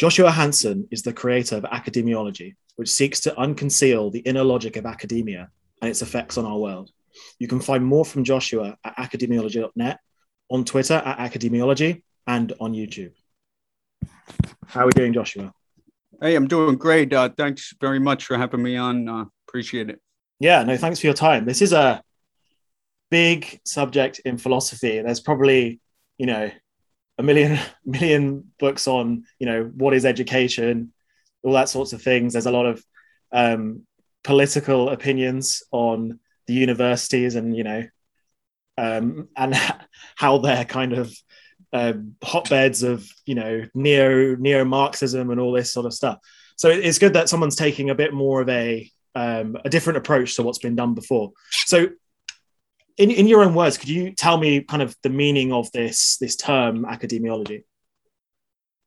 Joshua Hansen is the creator of academiology, which seeks to unconceal the inner logic of academia and its effects on our world. You can find more from Joshua at academiology.net, on Twitter at academiology, and on YouTube. How are we doing, Joshua? Hey, I'm doing great. Uh, thanks very much for having me on. Uh, appreciate it. Yeah, no, thanks for your time. This is a big subject in philosophy. There's probably, you know, a million million books on, you know, what is education, all that sorts of things. There's a lot of um, political opinions on the universities and you know um, and how they're kind of um, hotbeds of you know neo neo Marxism and all this sort of stuff. So it's good that someone's taking a bit more of a um, a different approach to what's been done before. So, in, in your own words, could you tell me kind of the meaning of this this term academiology?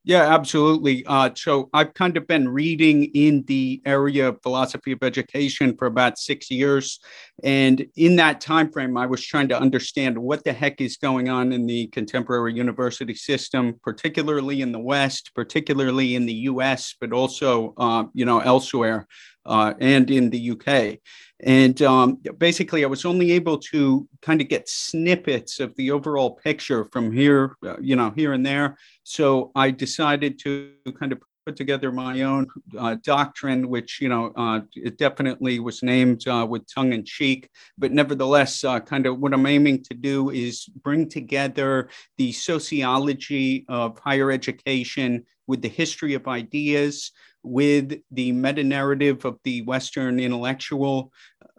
Yeah, absolutely. Uh, so I've kind of been reading in the area of philosophy of education for about six years, and in that time frame, I was trying to understand what the heck is going on in the contemporary university system, particularly in the West, particularly in the U.S., but also uh, you know elsewhere uh, and in the UK. And um, basically, I was only able to kind of get snippets of the overall picture from here, uh, you know, here and there. So I decided to kind of put together my own uh, doctrine, which you know uh, it definitely was named uh, with tongue in cheek, but nevertheless, uh, kind of what I'm aiming to do is bring together the sociology of higher education with the history of ideas, with the meta narrative of the Western intellectual,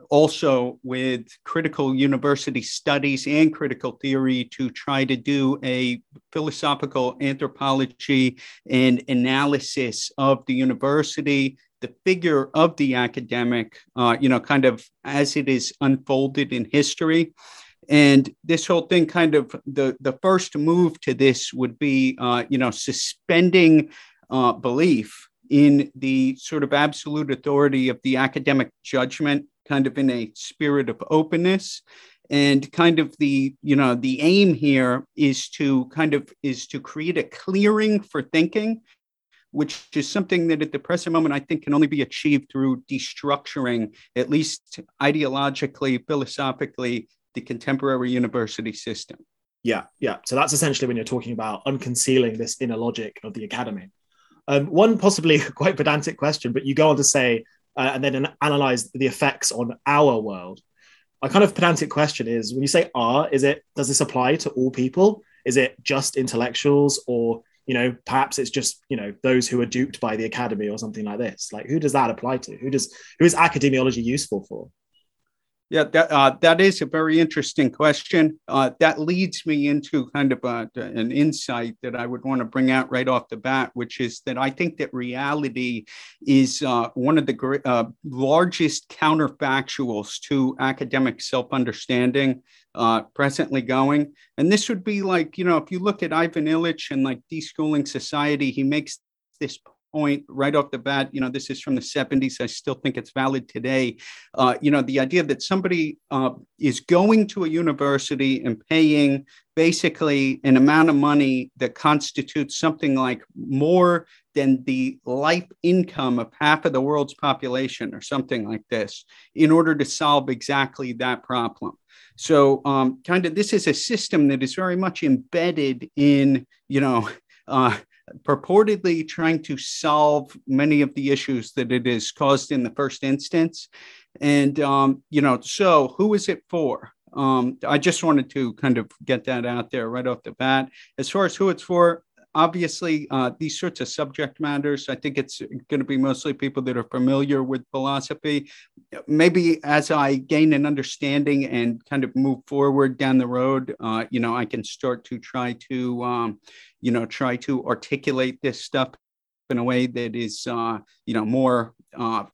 also with critical university studies and critical theory to try to do a philosophical anthropology and analysis of the university, the figure of the academic, uh, you know, kind of as it is unfolded in history. And this whole thing, kind of the, the first move to this would be, uh, you know, suspending uh, belief in the sort of absolute authority of the academic judgment, kind of in a spirit of openness. And kind of the, you know, the aim here is to kind of is to create a clearing for thinking, which is something that at the present moment I think can only be achieved through destructuring, at least ideologically, philosophically, the contemporary university system. Yeah, yeah. So that's essentially when you're talking about unconcealing this inner logic of the academy. Um, one possibly quite pedantic question, but you go on to say, uh, and then analyze the effects on our world. A kind of pedantic question is when you say "our," is it does this apply to all people? Is it just intellectuals, or you know, perhaps it's just you know those who are duped by the academy or something like this? Like, who does that apply to? Who does who is academiology useful for? Yeah, that uh, that is a very interesting question. Uh, that leads me into kind of a, an insight that I would want to bring out right off the bat, which is that I think that reality is uh, one of the uh, largest counterfactuals to academic self-understanding uh, presently going. And this would be like, you know, if you look at Ivan Illich and like deschooling society, he makes this point right off the bat. You know, this is from the 70s. I still think it's valid today. Uh, you know, the idea that somebody uh, is going to a university and paying basically an amount of money that constitutes something like more than the life income of half of the world's population or something like this in order to solve exactly that problem. So, um, kind of, this is a system that is very much embedded in, you know, uh, purportedly trying to solve many of the issues that it has caused in the first instance. And, um, you know, so who is it for? Um, I just wanted to kind of get that out there right off the bat. As far as who it's for, obviously uh, these sorts of subject matters i think it's going to be mostly people that are familiar with philosophy. Maybe as i gain an understanding and kind of move forward down the road uh, you know i can start to try to um, you know try to articulate this stuff in a way that is uh, you know more uh,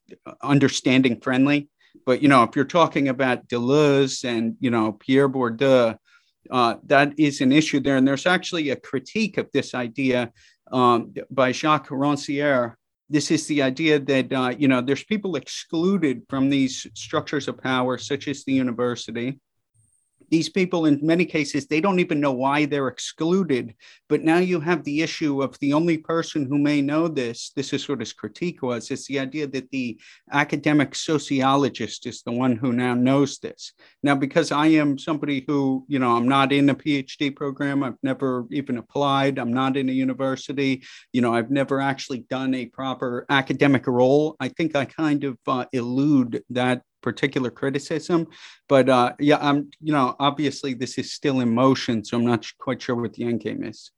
understanding friendly. But you know if you're talking about deleuze and you know pierre bourdieu uh, that is an issue there. And there's actually a critique of this idea um, by Jacques Rancière. This is the idea that uh, you know there's people excluded from these structures of power, such as the university, these people in many cases they don't even know why they're excluded but now you have the issue of the only person who may know this this is what his critique was it's the idea that the academic sociologist is the one who now knows this. Now because i am somebody who you know i'm not in a phd program i've never even applied i'm not in a university you know i've never actually done a proper academic role i think i kind of uh, elude that particular criticism. But uh, yeah, I'm you know obviously this is still in motion, so I'm not quite sure what the end game is.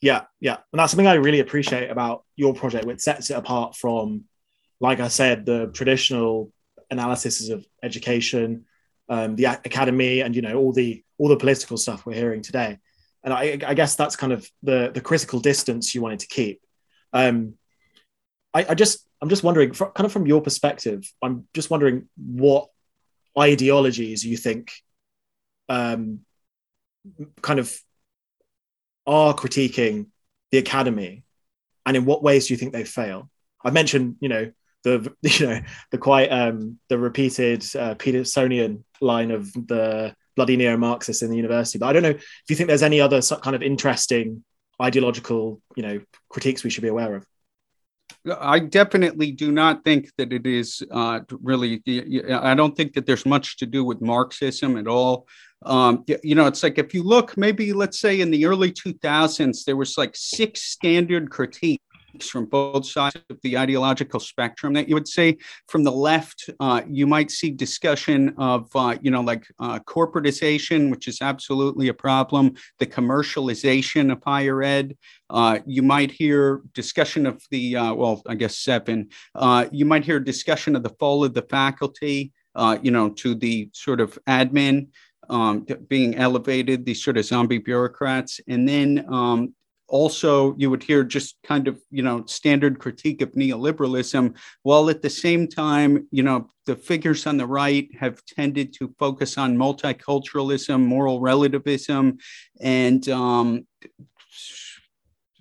Yeah, yeah, and that's something I really appreciate about your project, which sets it apart from, like I said, the traditional analysis of education, um, the academy, and you know all the all the political stuff we're hearing today. And I, I guess that's kind of the the critical distance you wanted to keep. Um, I, I just I'm just wondering, kind of from your perspective, I'm just wondering what ideologies you think um, kind of are critiquing the academy, and in what ways do you think they fail? I mentioned, you know, the you know the quite um, the repeated uh, Petersonian line of the bloody neo-Marxists in the university, but I don't know if you think there's any other kind of interesting ideological, you know, critiques we should be aware of. I definitely do not think that it is uh, really. I don't think that there's much to do with Marxism at all. Um, you know, it's like if you look, maybe let's say in the early 2000s, there was like six standard critiques from both sides of the ideological spectrum that you would say from the left uh, you might see discussion of uh, you know like uh, corporatization which is absolutely a problem the commercialization of higher ed uh, you might hear discussion of the uh, well i guess seven uh, you might hear discussion of the fall of the faculty you know to the sort of admin um, being elevated, these sort of zombie bureaucrats. And then um, also you would hear just kind of you know standard critique of neoliberalism while at the same time you know the figures on the right have tended to focus on multiculturalism moral relativism and um,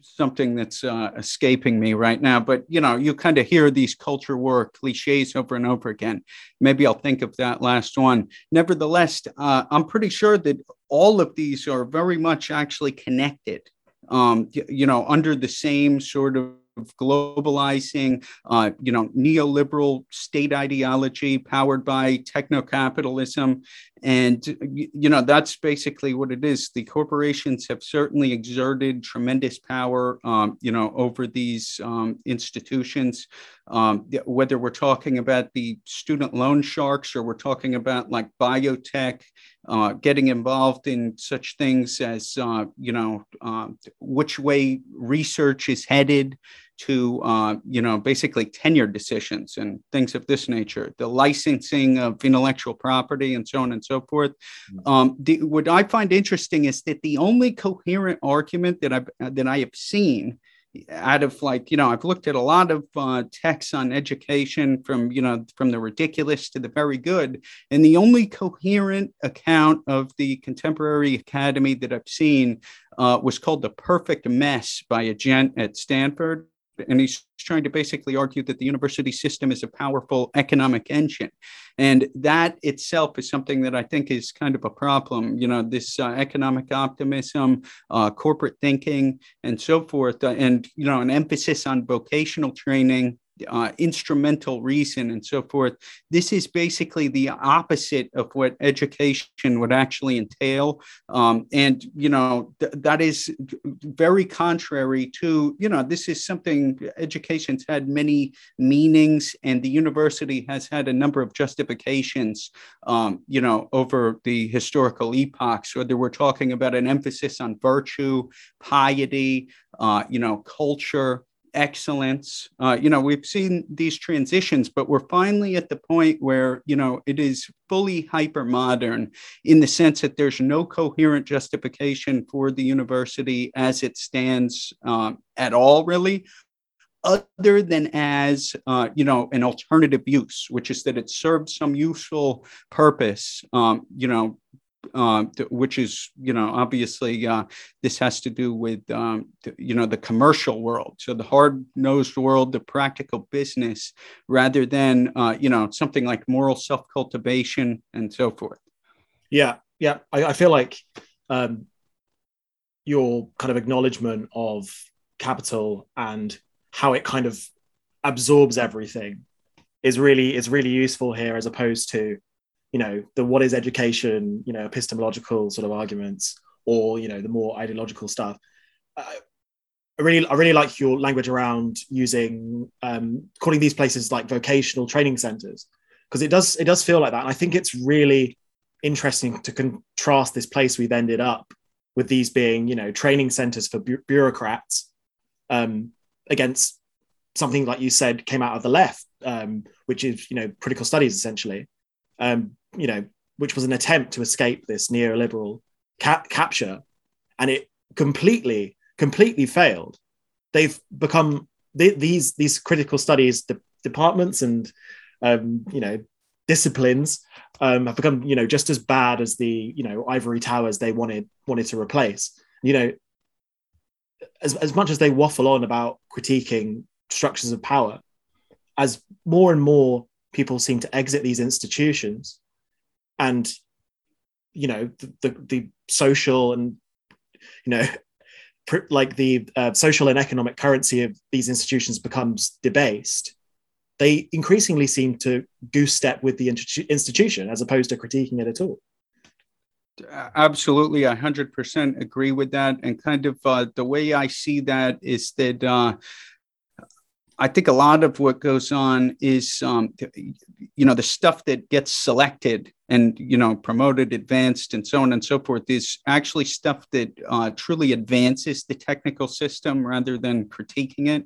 something that's uh, escaping me right now. But you know you kind of hear these culture war cliches over and over again. Maybe i'll think of that last one. Nevertheless uh, i'm pretty sure that all of these are very much actually connected um, you know, under the same sort of globalizing, uh, you know, neoliberal state ideology powered by techno capitalism. And, you know, that's basically what it is. The corporations have certainly exerted tremendous power, um, you know, over these um, institutions. Um, whether we're talking about the student loan sharks or we're talking about like biotech uh, getting involved in such things as, uh, you know, uh, which way research is headed to, uh, you know, basically tenure decisions and things of this nature, the licensing of intellectual property and so on and so forth. Mm-hmm. Um, the, what I find interesting is that the only coherent argument that I've that I have seen out of like you know i've looked at a lot of uh, texts on education from you know from the ridiculous to the very good and the only coherent account of the contemporary academy that i've seen uh, was called the perfect mess by a gent at stanford and he's trying to basically argue that the university system is a powerful economic engine. And that itself is something that i think is kind of a problem you know this uh, economic optimism uh, corporate thinking and so forth uh, and you know an emphasis on vocational training uh, instrumental reason and so forth. This is basically the opposite of what education would actually entail. Um, and, you know, th- that is very contrary to, you know, this is something education's had many meanings and the university has had a number of justifications, um, you know, over the historical epochs, whether we're talking about an emphasis on virtue, piety, uh, you know, culture, excellence. Uh, you know, we've seen these transitions, but we're finally at the point where, you know, it is fully hyper modern in the sense that there's no coherent justification for the university as it stands um, at all, really. Other than as uh, you know, an alternative use, which is that it serves some useful purpose, um, you know, uh, which is you know obviously uh, this has to do with um, you know the commercial world. So the hard nosed world the practical business rather than uh, you know something like moral self cultivation and so forth. Yeah yeah, I, I feel like um, your kind of acknowledgement of capital and how it kind of absorbs everything is really is really useful here as opposed to you know the what is education you know epistemological sort of arguments or you know the more ideological stuff uh, I really, I really like your language around using um, calling these places like vocational training centers because it does, it does feel like that. And I think it's really interesting to contrast this place we've ended up with these being, you know, training centers for bu- bureaucrats um, against something like you said came out of the left, um, which is, you know, critical studies essentially, um, you know, which was an attempt to escape this neoliberal ca- capture, and it completely completely failed. They've become these these critical studies de- departments and um, you know disciplines um, have become you know just as bad as the you know ivory towers they wanted wanted to replace. You know, as as much as they waffle on about critiquing structures of power, as more and more people seem to exit these institutions, and you know the, the, the social and you know like the uh, social and economic currency of these institutions becomes debased, they increasingly seem to goose step with the institution as opposed to critiquing it at all. Absolutely, I 100% agree with that. And kind of uh, the way I see that is that uh, I think a lot of what goes on is, um, you know, the stuff that gets selected and you know promoted advanced and so on and so forth is actually stuff that uh, truly advances the technical system rather than critiquing it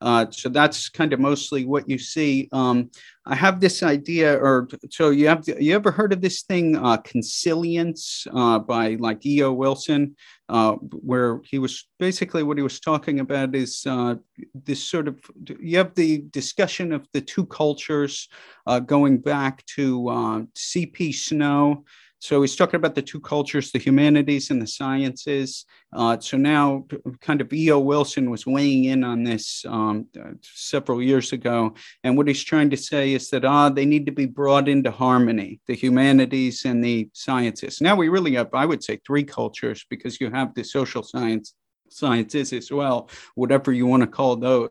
uh, so that's kind of mostly what you see um, i have this idea or so you have you ever heard of this thing uh, consilience uh, by like eo wilson uh, where he was basically what he was talking about is uh, this sort of you have the discussion of the two cultures uh, going back to C.P. Snow. So he's talking about the two cultures, the humanities and the sciences. Uh, so now, kind of E.O. Wilson was weighing in on this um, several years ago. And what he's trying to say is that ah, they need to be brought into harmony, the humanities and the sciences. Now we really have, I would say, three cultures because you have the social science sciences as well, whatever you want to call those.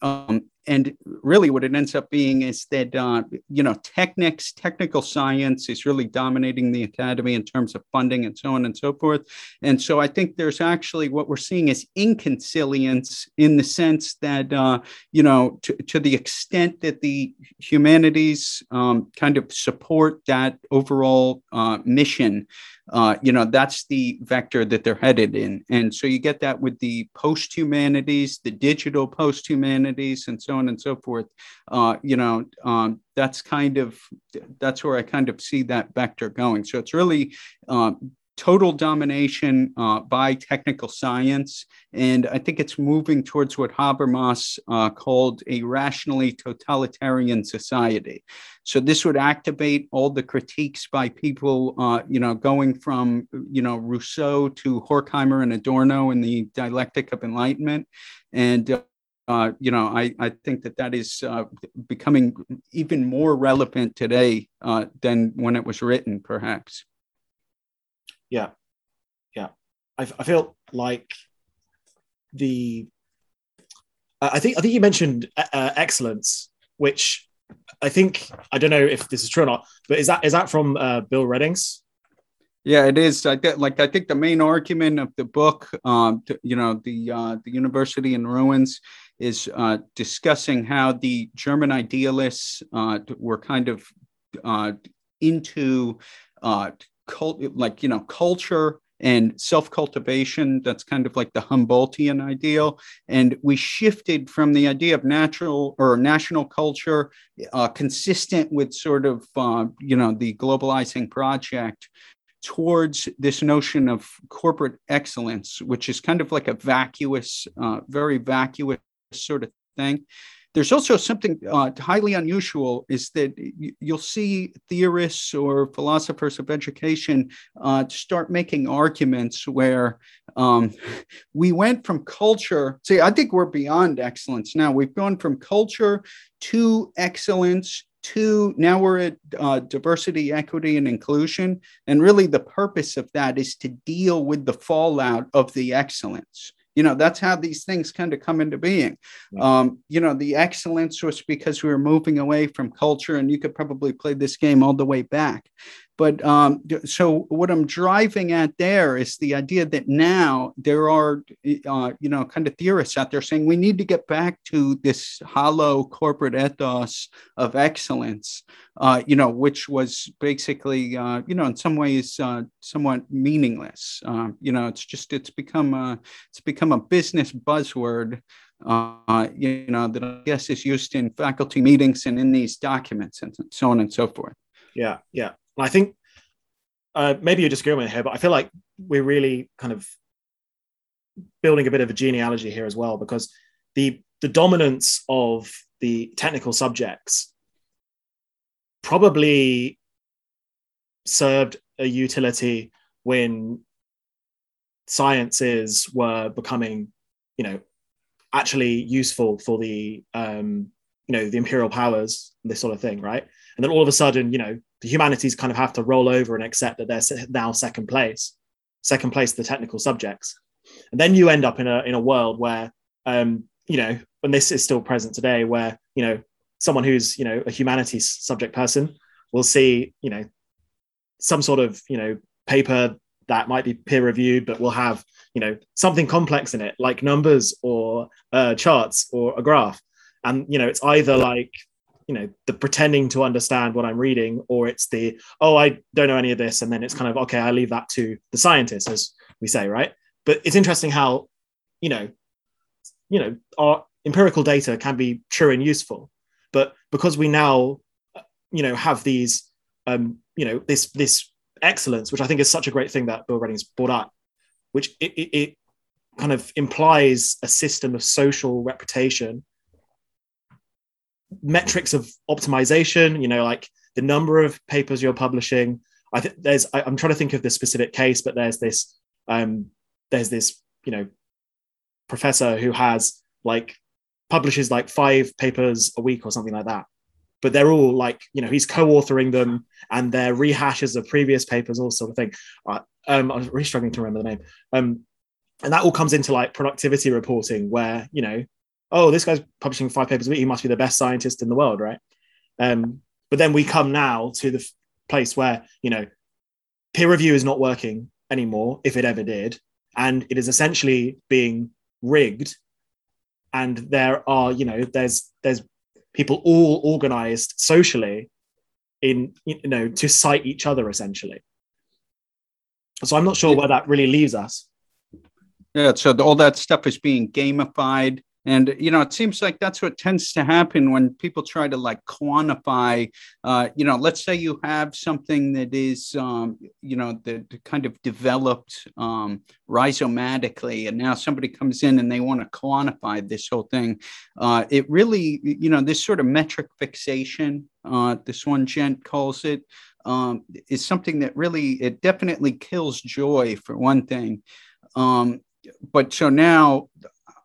Um, and really what it ends up being is that uh, you know technics technical science is really dominating the academy in terms of funding and so on and so forth. And so i think there's actually what we're seeing is inconsilience in the sense that uh, you know to, to the extent that the humanities um, kind of support that overall uh, mission uh, you know that's the vector that they're headed in. And so you get that with the post humanities the digital post humanities and so on and so forth uh, you know um, that's kind of that's where i kind of see that vector going so it's really uh, total domination uh, by technical science. And I think it's moving towards what Habermas uh, called a rationally totalitarian society. So this would activate all the critiques by people, uh, you know, going from, you know, Rousseau to Horkheimer and Adorno in the dialectic of enlightenment. And uh, you know, I, I think that that is uh, becoming even more relevant today uh, than when it was written, perhaps yeah yeah I, I feel like the I think I think you mentioned uh, uh, excellence, which I think I don't know if this is true or not, but is that is that from uh, Bill Readings? Yeah, it is. I th- like I think the main argument of the book, um, to, you know, the uh, the University in Ruins, is uh, discussing how the German idealists uh, were kind of uh, into uh, cult, like you know, culture and self-cultivation. That's kind of like the Humboldtian ideal, and we shifted from the idea of natural or national culture, uh, consistent with sort of uh, you know the globalizing project, towards this notion of corporate excellence, which is kind of like a vacuous, uh, very vacuous sort of thing. There's also something uh, highly unusual is that you'll see theorists or philosophers of education uh, start making arguments where um, we went from culture. See, I think we're beyond excellence now. We've gone from culture to excellence Two, now we're at uh, diversity, equity, and inclusion. And really, the purpose of that is to deal with the fallout of the excellence. You know, that's how these things kind of come into being. Yeah. Um, you know, the excellence was because we were moving away from culture, and you could probably play this game all the way back. But um, so what I'm driving at there is the idea that now there are, uh, you know, kind of theorists out there saying we need to get back to this hollow corporate ethos of excellence, uh, you know, which was basically, uh, you know, in some ways uh, somewhat meaningless. Um, you know, it's just it's become a it's become a business buzzword. Uh, you know that I guess is used in faculty meetings and in these documents and so on and so forth. Yeah, yeah. I think uh, maybe you're disagreeing here, but I feel like we're really kind of building a bit of a genealogy here as well, because the the dominance of the technical subjects probably served a utility when sciences were becoming, you know, actually useful for the um, you know the imperial powers, this sort of thing, right? And then all of a sudden, you know, the humanities kind of have to roll over and accept that they're now second place, second place to the technical subjects. And then you end up in a in a world where um, you know, and this is still present today, where you know someone who's you know a humanities subject person will see you know some sort of you know paper that might be peer reviewed, but will have you know something complex in it, like numbers or uh, charts or a graph, and you know it's either like you know the pretending to understand what i'm reading or it's the oh i don't know any of this and then it's kind of okay i leave that to the scientists as we say right? But it's interesting how you know you know our empirical data can be true and useful. But because we now you know have these um you know this this excellence which i think is such a great thing that bill readings brought up which it, it, it kind of implies a system of social reputation metrics of optimization you know like the number of papers you're publishing. I think there's I, am trying to think of the specific case but there's this um there's this you know professor who has like publishes like five papers a week or something like that. But they're all like you know he's co-authoring them and they're rehashes of previous papers all sort of thing uh, um i'm really struggling to remember the name. Um and that all comes into like productivity reporting where you know oh, this guy's publishing five papers a week. He must be the best scientist in the world, right? Um, but then we come now to the f- place where, you know, peer review is not working anymore, if it ever did. And it is essentially being rigged. And there are, you know, there's there's people all organized socially in you know to cite each other essentially. So I'm not sure where that really leaves us. Yeah, so all that stuff is being gamified and you know it seems like that's what tends to happen when people try to like quantify uh, you know let's say you have something that is um, you know that kind of developed um, rhizomatically and now somebody comes in and they want to quantify this whole thing uh, it really you know this sort of metric fixation uh, this one gent calls it um, is something that really it definitely kills joy for one thing. Um, but so now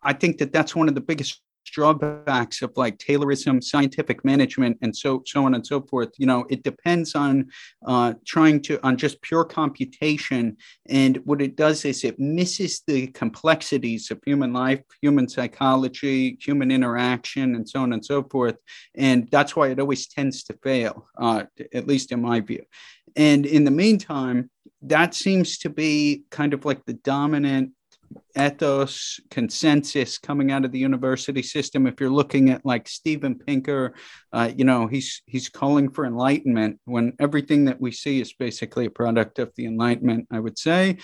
I think that that's one of the biggest drawbacks of like Taylorism, scientific management, and so so on and so forth. You know, it depends on uh, trying to on just pure computation, and what it does is it misses the complexities of human life, human psychology, human interaction, and so on and so forth. And that's why it always tends to fail, uh, at least in my view. And in the meantime, that seems to be kind of like the dominant ethos consensus coming out of the university system. If you're looking at like steven pinker uh, you know he's he's calling for enlightenment when everything that we see is basically a product of the enlightenment i would say.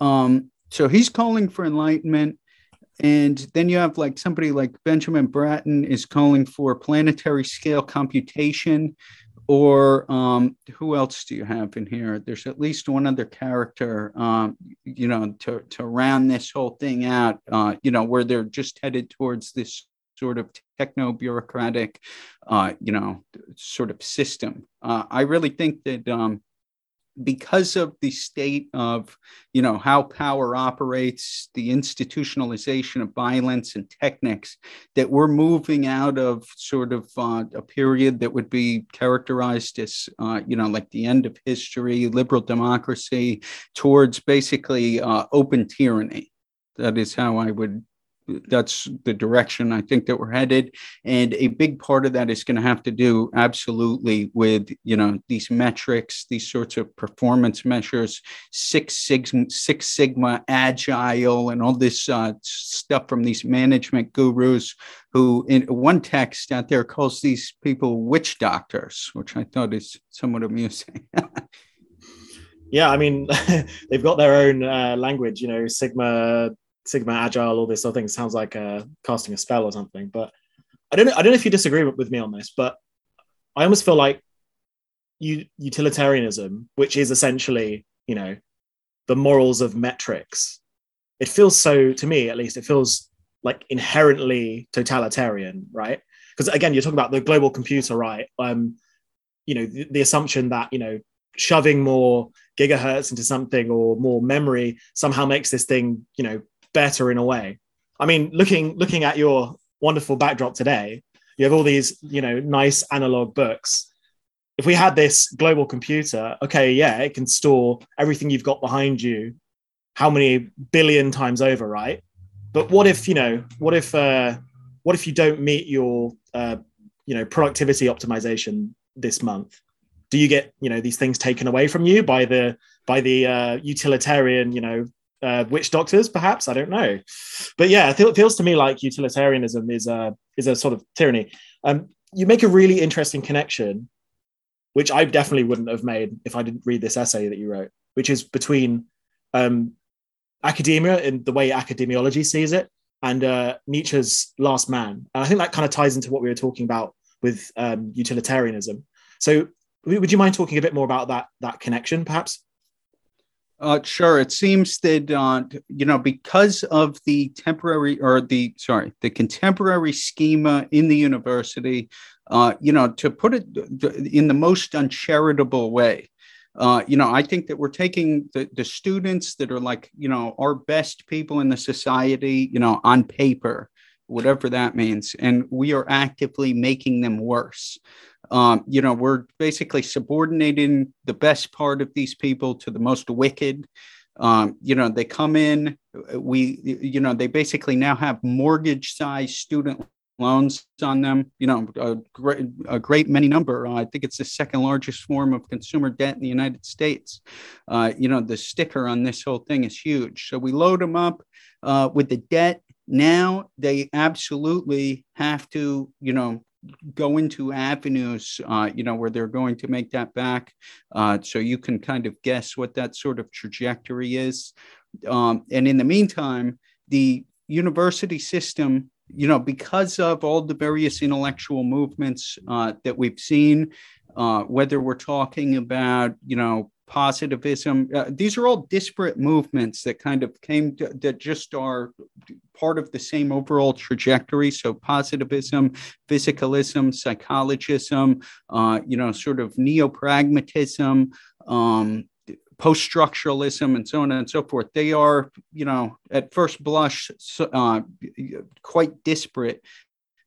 Um, so he's calling for enlightenment and then you have like somebody like benjamin bratton is calling for planetary scale computation or um, who else do you have in here? There's at least one other character, um, you know, to, to round this whole thing out, uh, you know, where they're just headed towards this sort of techno bureaucratic, uh, you know, sort of system. Uh, I really think that um, because of the state of you know how power operates the institutionalization of violence and techniques that we're moving out of sort of uh, a period that would be characterized as uh, you know like the end of history liberal democracy towards basically uh, open tyranny. That is how i would that's the direction I think that we're headed. And a big part of that is going to have to do absolutely with, you know, these metrics, these sorts of performance measures, Six Sigma, Six Sigma, Agile, and all this uh, stuff from these management gurus who in one text out there calls these people witch doctors, which I thought is somewhat amusing. yeah, I mean, they've got their own uh, language, you know, Sigma Sigma Agile, all this other thing sounds like uh, casting a spell or something. But I don't know. I don't know if you disagree with me on this, but I almost feel like utilitarianism, which is essentially, you know, the morals of metrics. It feels so to me, at least, it feels like inherently totalitarian, right? Because again, you're talking about the global computer, right? Um, you know, the, the assumption that you know shoving more gigahertz into something or more memory somehow makes this thing, you know, better in a way. I mean, looking looking at your wonderful backdrop today, you have all these, you know, nice analog books. If we had this global computer, okay, yeah, it can store everything you've got behind you, how many billion times over, right? But what if, you know, what if, uh, what if you don't meet your, uh, you know, productivity optimization this month? Do you get, you know, these things taken away from you by the by the uh, utilitarian, you know, uh, witch doctors, perhaps I don't know, but yeah, it feels to me like utilitarianism is a is a sort of tyranny. Um, you make a really interesting connection, which I definitely wouldn't have made if I didn't read this essay that you wrote, which is between um, academia and the way academiology sees it, and uh, Nietzsche's Last Man. And I think that kind of ties into what we were talking about with um, utilitarianism. So, would you mind talking a bit more about that that connection, perhaps? Uh, sure. It seems that uh, you know because of the temporary or the sorry the contemporary schema in the university, uh, you know, to put it in the most uncharitable way, uh, you know, I think that we're taking the, the students that are like you know our best people in the society, you know, on paper, whatever that means, and we are actively making them worse. Um, you know, we're basically subordinating the best part of these people to the most wicked. Um, you know, they come in, we, you know, they basically now have mortgage sized student loans on them, you know, a great, a great many number. Uh, I think it's the second largest form of consumer debt in the United States. Uh, you know, the sticker on this whole thing is huge. So we load them up uh, with the debt. Now they absolutely have to, you know, go into avenues, uh, you know, where they're going to make that back. Uh, so you can kind of guess what that sort of trajectory is. Um, and in the meantime, the university system, you know, because of all the various intellectual movements uh, that we've seen, uh, whether we're talking about, you know, positivism. Uh, these are all disparate movements that kind of came to, that just are part of the same overall trajectory. So positivism, physicalism, psychologism, uh, you know, sort of neo-pragmatism, um, post-structuralism, and so on and so forth. They are, you know, at first blush, uh, quite disparate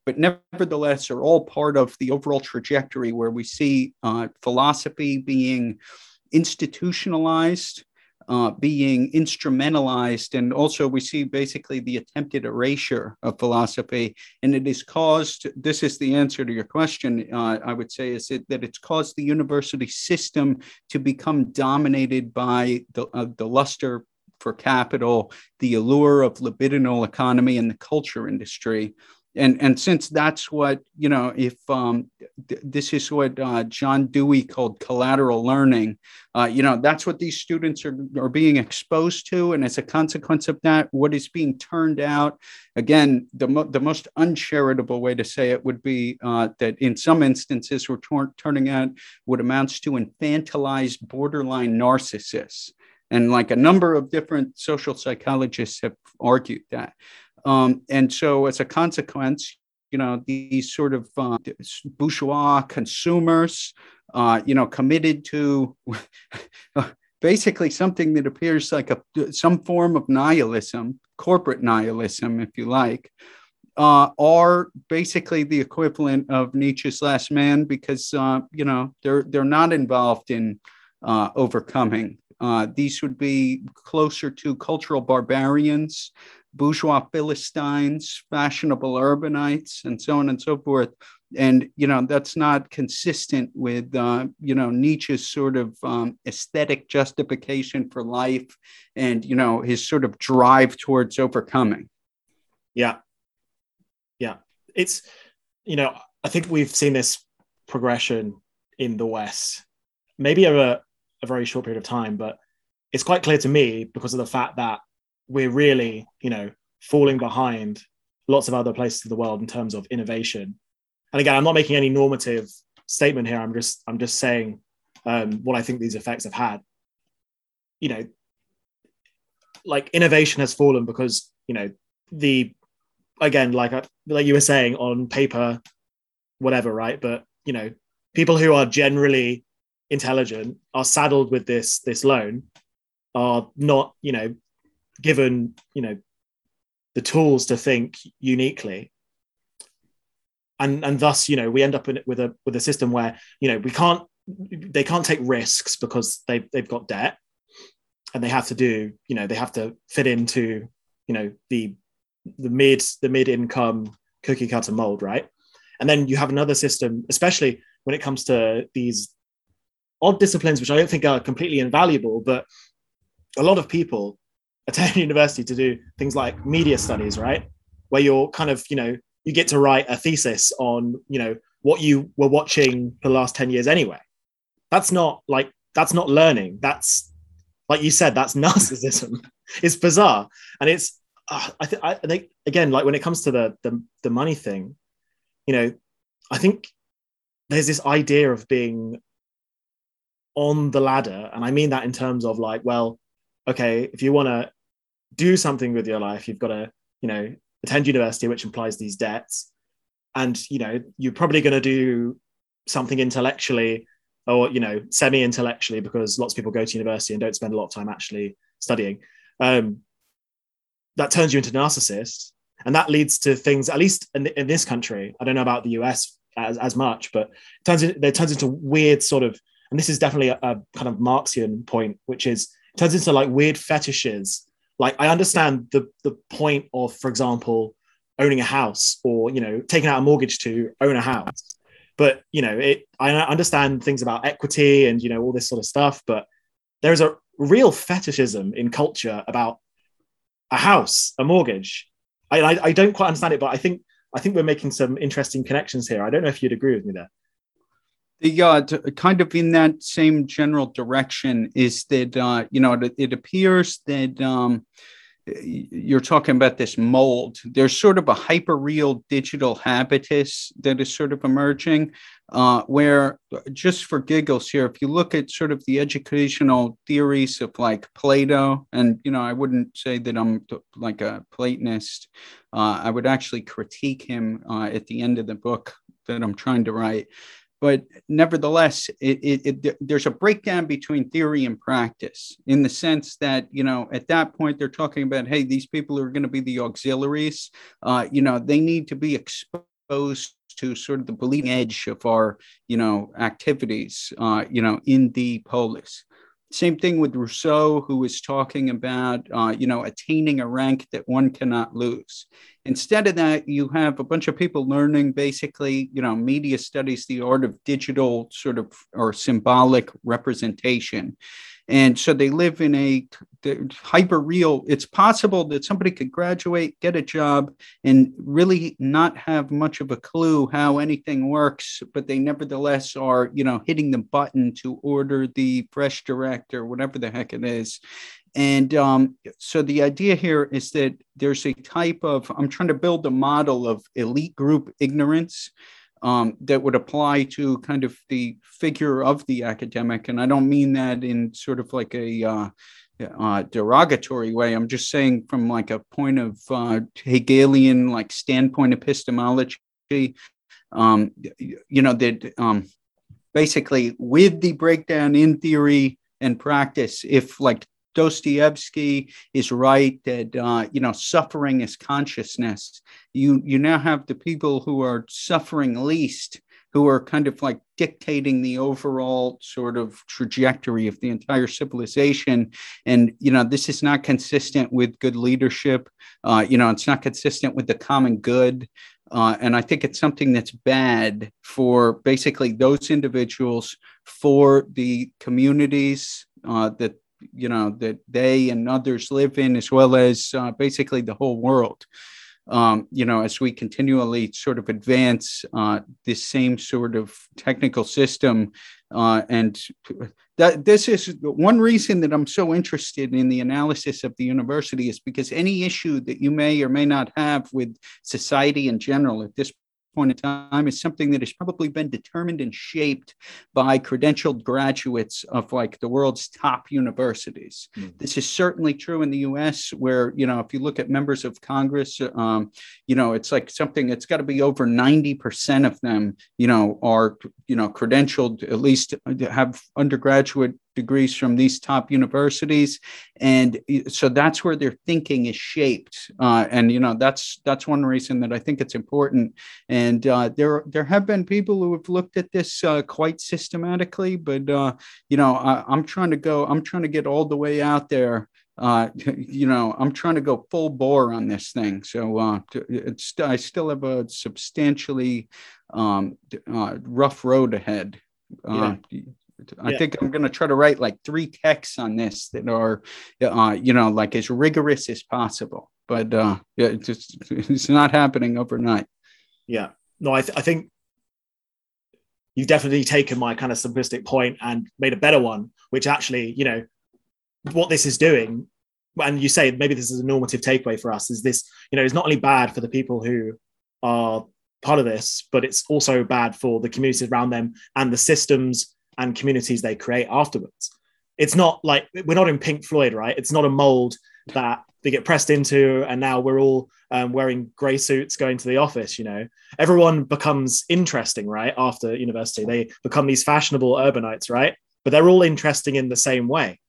but nevertheless are all part of the overall trajectory where we see uh, philosophy being institutionalized, uh, being instrumentalized, and also we see basically the attempted erasure of philosophy. And it is caused, this is the answer to your question, uh, I would say, is it, that it's caused the university system to become dominated by the, uh, the luster for capital, the allure of libidinal economy, and the culture industry and and since that's what you know if um, th- this is what uh, john dewey called collateral learning uh, you know that's what these students are, are being exposed to. And as a consequence of that what is being turned out again the, mo- the most uncharitable way to say it would be uh, that in some instances we're turning out what amounts to infantilized borderline narcissists. And like a number of different social psychologists have argued that um, and so, as a consequence, you know, these sort of uh, bourgeois consumers, uh, you know, committed to basically something that appears like a some form of nihilism, corporate nihilism, if you like, uh, are basically the equivalent of Nietzsche's Last Man because uh, you know they're they're not involved in uh, overcoming. Uh, these would be closer to cultural barbarians, bourgeois philistines, fashionable urbanites, and so on and so forth. And you know that's not consistent with uh, you know Nietzsche's sort of um, aesthetic justification for life, and you know his sort of drive towards overcoming. Yeah, yeah, it's you know I think we've seen this progression in the West, maybe over a very short period of time, but it's quite clear to me because of the fact that we're really, you know, falling behind lots of other places of the world in terms of innovation. And again, I'm not making any normative statement here. I'm just I'm just saying um, what I think these effects have had. You know, like innovation has fallen because you know the again like uh, like you were saying on paper, whatever, right? But you know, people who are generally intelligent are saddled with this this loan are not you know given you know the tools to think uniquely. And and thus you know we end up in, with a with a system where you know we can't they can't take risks because they they've got debt and they have to do you know they have to fit into you know the the mid the mid income cookie cutter mold right? And then you have another system especially when it comes to these odd disciplines which i don't think are completely invaluable but a lot of people attend university to do things like media studies, right? Where you're kind of, you know, you get to write a thesis on, you know, what you were watching for the last 10 years anyway. That's not like, that's not learning. That's, like you said, that's narcissism. it's bizarre. And it's, uh, I, th- I think, again, like when it comes to the, the, the money thing, you know, I think there's this idea of being on the ladder. And I mean that in terms of like, well, okay, if you want to do something with your life, you've got to, you know, attend university, which implies these debts. And, you know, you're probably going to do something intellectually or, you know, semi intellectually because lots of people go to university and don't spend a lot of time actually studying. Um, that turns you into a narcissist. And that leads to things, at least in, in this country, I don't know about the US as, as much, but it turns, it turns into weird sort of, and this is definitely a, a kind of Marxian point, which is turns into like weird fetishes. Like I understand the the point of, for example, owning a house or you know taking out a mortgage to own a house, but you know it. I understand things about equity and you know all this sort of stuff, but there is a real fetishism in culture about a house, a mortgage. I, I, I don't quite understand it, but I think I think we're making some interesting connections here. I don't know if you'd agree with me there. The uh, kind of in that same general direction is that uh, you know it, it appears that um, you're talking about this mold. There's sort of a hyperreal digital habitus that is sort of emerging, uh, where just for giggles here, if you look at sort of the educational theories of like Plato, and you know, I wouldn't say that I'm like a Platonist. Uh, I would actually critique him uh, at the end of the book that I'm trying to write but nevertheless it, it, it, there's a breakdown between theory and practice in the sense that you know at that point they're talking about hey these people are going to be the auxiliaries uh, you know they need to be exposed to sort of the bleeding edge of our you know activities uh, you know in the polis same thing with Rousseau, who was talking about, uh, you know, attaining a rank that one cannot lose. Instead of that, you have a bunch of people learning basically, you know, media studies, the art of digital sort of or symbolic representation. And so they live in a hyper real. It's possible that somebody could graduate, get a job, and really not have much of a clue how anything works, but they nevertheless are, you know, hitting the button to order the fresh direct or whatever the heck it is. And um, so the idea here is that there's a type of, I'm trying to build a model of elite group ignorance um, that would apply to kind of the figure of the academic. And I don't mean that in sort of like a uh, uh, derogatory way. I'm just saying from like a point of uh, Hegelian like standpoint epistemology um, you know that um, basically with the breakdown in theory and practice if like Dostoevsky is right that uh, you know suffering is consciousness. You you now have the people who are suffering least, who are kind of like dictating the overall sort of trajectory of the entire civilization. And you know this is not consistent with good leadership. Uh, you know it's not consistent with the common good. Uh, and I think it's something that's bad for basically those individuals, for the communities uh, that you know that they and others live in, as well as uh, basically the whole world. Um, you know, as we continually sort of advance uh, this same sort of technical system, uh, and that this is one reason that I'm so interested in the analysis of the university is because any issue that you may or may not have with society in general at this point in time is something that has probably been determined and shaped by credentialed graduates of like the world's top universities. Mm. This is certainly true in the US, where, you know, if you look at members of Congress, um, you know, it's like something it's got to be over 90% of them, you know, are, you know, credentialed, at least have undergraduate degrees from these top universities and so that's where their thinking is shaped uh, and you know that's that's one reason that i think it's important and uh, there there have been people who have looked at this uh, quite systematically but uh, you know I, i'm trying to go i'm trying to get all the way out there uh, you know, I'm trying to go full bore on this thing. So uh, it's I still have a substantially um, uh, rough road ahead. Uh, yeah. I yeah. think I'm going to try to write like three texts on this that are, uh, you know, like as rigorous as possible. But uh, yeah, it's just it's not happening overnight. Yeah, no, I, th- I think you've definitely taken my kind of simplistic point and made a better one, which actually, you know, what this is doing. And you say maybe this is a normative takeaway for us is this, you know, is not only bad for the people who are part of this, but it's also bad for the communities around them and the systems and communities they create afterwards. It's not like we're not in Pink Floyd, right? It's not a mold that they get pressed into, and now we're all um, wearing grey suits going to the office. You know, everyone becomes interesting, right? After university, they become these fashionable urbanites, right? But they're all interesting in the same way.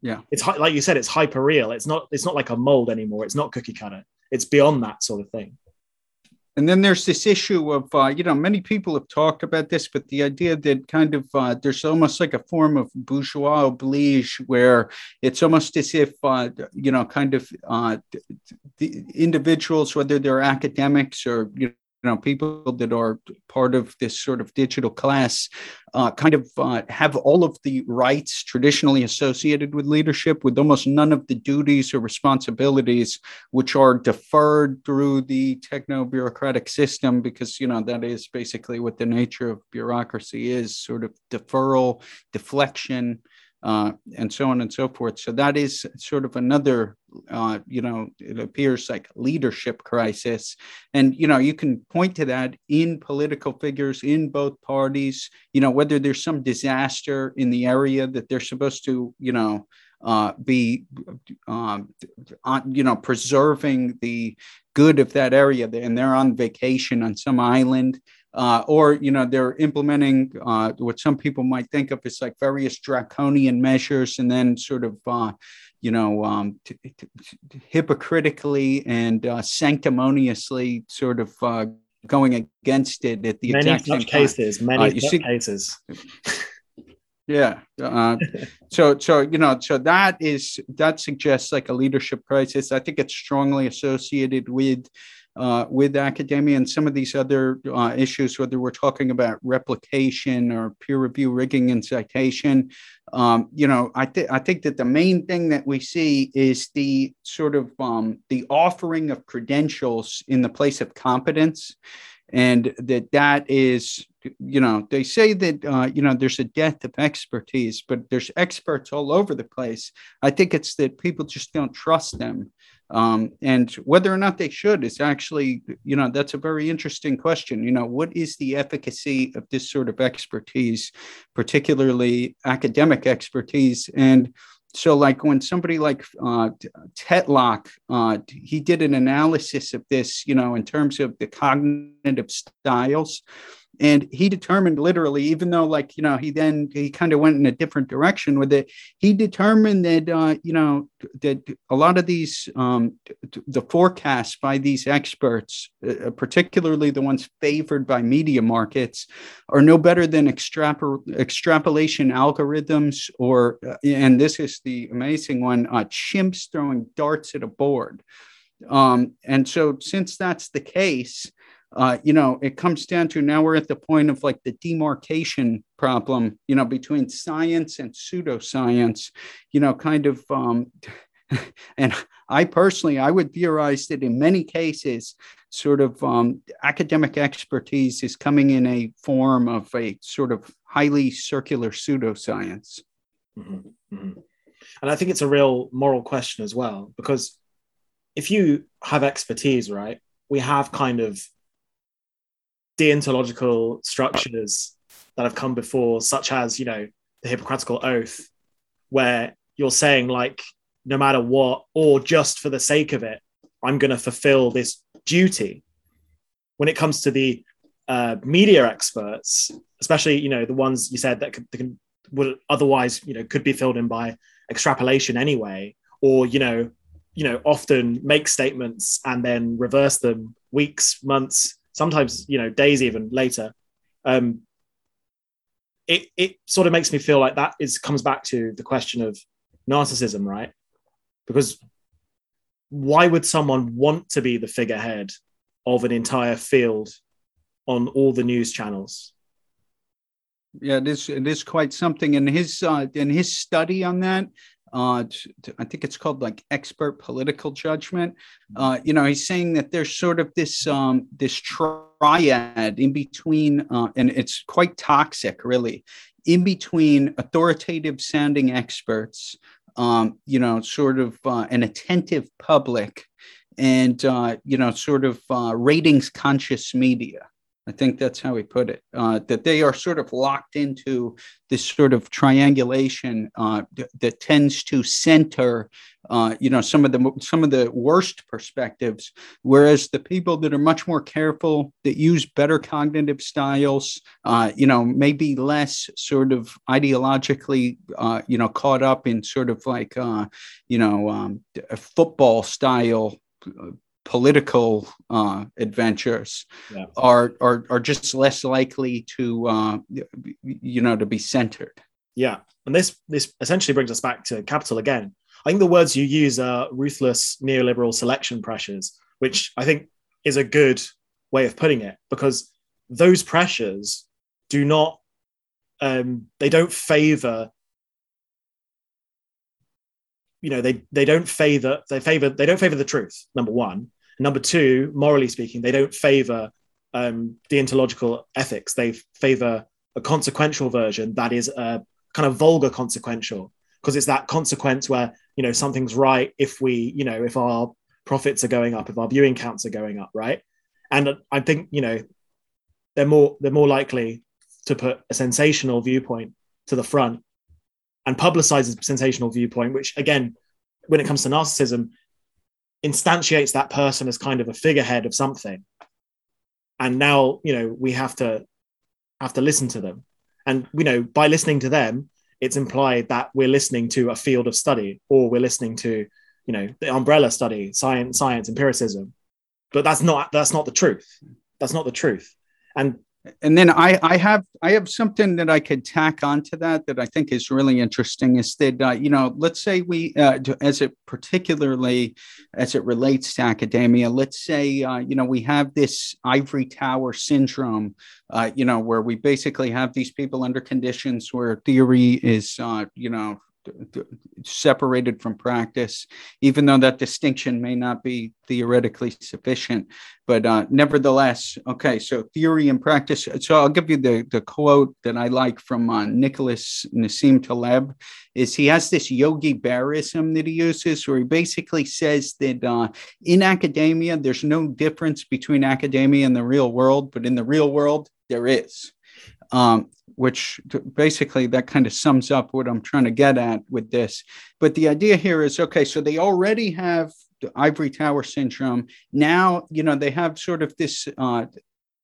Yeah, it's like you said, it's hyper real. It's not. It's not like a mold anymore. It's not cookie cutter. It's beyond that sort of thing. And then there's this issue of, uh, you know, many people have talked about this, but the idea that kind of uh, there's almost like a form of bourgeois oblige where it's almost as if, uh, you know, kind of uh, the individuals, whether they're academics or, you know, people that are part of this sort of digital class uh, kind of uh, have all of the rights traditionally associated with leadership with almost none of the duties or responsibilities which are deferred through the techno bureaucratic system because you know that is basically what the nature of bureaucracy is sort of deferral deflection uh, and so on and so forth. So that is sort of another, uh, you know, it appears like leadership crisis. And, you know, you can point to that in political figures in both parties, you know, whether there's some disaster in the area that they're supposed to, you know, uh, be, um, on, you know, preserving the good of that area, and they're on vacation on some island, uh, or you know they're implementing uh, what some people might think of as like various draconian measures, and then sort of uh, you know um, t- t- t- hypocritically and uh, sanctimoniously sort of uh, going against it at the many exact such cases, time. many such see, cases. Yeah. Uh, so, so you know, so that is that suggests like a leadership crisis. I think it's strongly associated with uh, with academia and some of these other uh, issues, whether we're talking about replication or peer review rigging and citation. Um, you know, I, th- I think that the main thing that we see is the sort of um, the offering of credentials in the place of competence and that that is you know they say that uh, you know there's a death of expertise but there's experts all over the place i think it's that people just don't trust them um, and whether or not they should is actually, you know, that's a very interesting question. You know, what is the efficacy of this sort of expertise, particularly academic expertise? And so like when somebody like uh, Tetlock, uh, he did an analysis of this, you know, in terms of the cognitive styles and he determined literally even though like you know he then he kind of went in a different direction with it he determined that uh, you know that a lot of these um, the forecasts by these experts uh, particularly the ones favored by media markets are no better than extrapol- extrapolation algorithms or uh, and this is the amazing one uh, chimps throwing darts at a board. Um, and so since that's the case uh, you know, it comes down to now we're at the point of like the demarcation problem, you know, between science and pseudoscience, you know, kind of. Um, and I personally, I would theorize that in many cases, sort of um, academic expertise is coming in a form of a sort of highly circular pseudoscience. Mm-hmm. Mm-hmm. And I think it's a real moral question as well, because if you have expertise, right, we have kind of deontological structures that have come before, such as, you know, the Hippocratic Oath, where you're saying, like, no matter what, or just for the sake of it, I'm going to fulfill this duty. When it comes to the uh, media experts, especially, you know, the ones you said that, could, that can, would otherwise, you know, could be filled in by extrapolation anyway, or, you know, you know, often make statements and then reverse them weeks, months, sometimes you know days even later um, it it sort of makes me feel like that is comes back to the question of narcissism right? Because why would someone want to be the figurehead of an entire field on all the news channels? Yeah it is it is quite something in his uh, in his study on that uh, I think it's called like expert political judgment. Uh, you know, he's saying that there's sort of this um, this triad in between, uh, and it's quite toxic, really, in between authoritative sounding experts, um, you know, sort of uh, an attentive public, and uh, you know, sort of uh, ratings conscious media. I think that's how he put it. Uh, that they are sort of locked into this sort of triangulation uh, that tends to center, uh, you know, some of the some of the worst perspectives, whereas the people that are much more careful, that use better cognitive styles, uh, you know, maybe less sort of ideologically, uh, you know, caught up in sort of like, uh, you know, um, football style political uh, adventures yeah. are, are are just less likely to uh, you know to be centered. Yeah, and this this essentially brings us back to capital again. I think the words you use are ruthless neoliberal selection pressures, which I think is a good way of putting it because those pressures do not um, they don't favor you know they they don't favor they favor they don't favor the truth number one number two morally speaking they don't favor um, deontological ethics. They favor a consequential version that is a kind of vulgar consequential because it's that consequence where you know something's right if we you know if our profits are going up if our viewing counts are going up right? And i think you know they're more they're more likely to put a sensational viewpoint to the front and publicizes sensational viewpoint, which again, when it comes to narcissism, instantiates that person as kind of a figurehead of something. And now, you know, we have to have to listen to them. And you know, by listening to them, it's implied that we're listening to a field of study or we're listening to, you know, the umbrella study, science, science, empiricism. But that's not that's not the truth. That's not the truth. And and then I, I have I have something that I could tack onto that that I think is really interesting is that uh, you know let's say we uh, as it particularly as it relates to academia let's say uh, you know we have this ivory tower syndrome uh, you know where we basically have these people under conditions where theory is uh, you know separated from practice, even though that distinction may not be theoretically sufficient. But uh, nevertheless, okay, so theory and practice. So I'll give you the, the quote that I like from uh, Nicholas Nassim Taleb is he has this Yogi Berraism that he uses where he basically says that uh, in academia, there's no difference between academia and the real world, but in the real world, there is. Um, which basically that kind of sums up what I'm trying to get at with this. But the idea here is okay, so they already have the ivory tower syndrome. Now, you know, they have sort of this uh,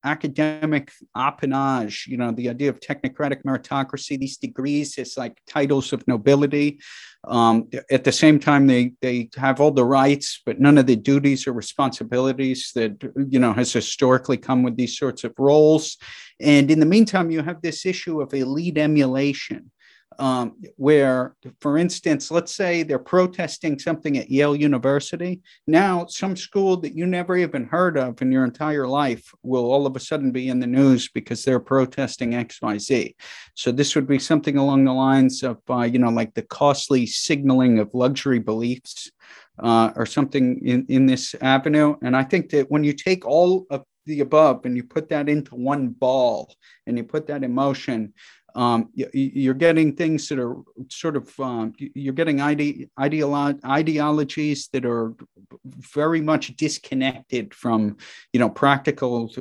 academic appanage, you know, the idea of technocratic meritocracy, these degrees, it's like titles of nobility. Um, at the same time, they they have all the rights, but none of the duties or responsibilities that you know has historically come with these sorts of roles. And in the meantime, you have this issue of elite emulation um, where, for instance, let's say they're protesting something at Yale University. Now, some school that you never even heard of in your entire life will all of a sudden be in the news because they're protesting XYZ. So, this would be something along the lines of, uh, you know, like the costly signaling of luxury beliefs uh, or something in, in this avenue. And I think that when you take all of the above and you put that into one ball and you put that in motion, um, you're getting things that are sort of um, you're getting ide- ideolo- ideologies that are very much disconnected from you know practical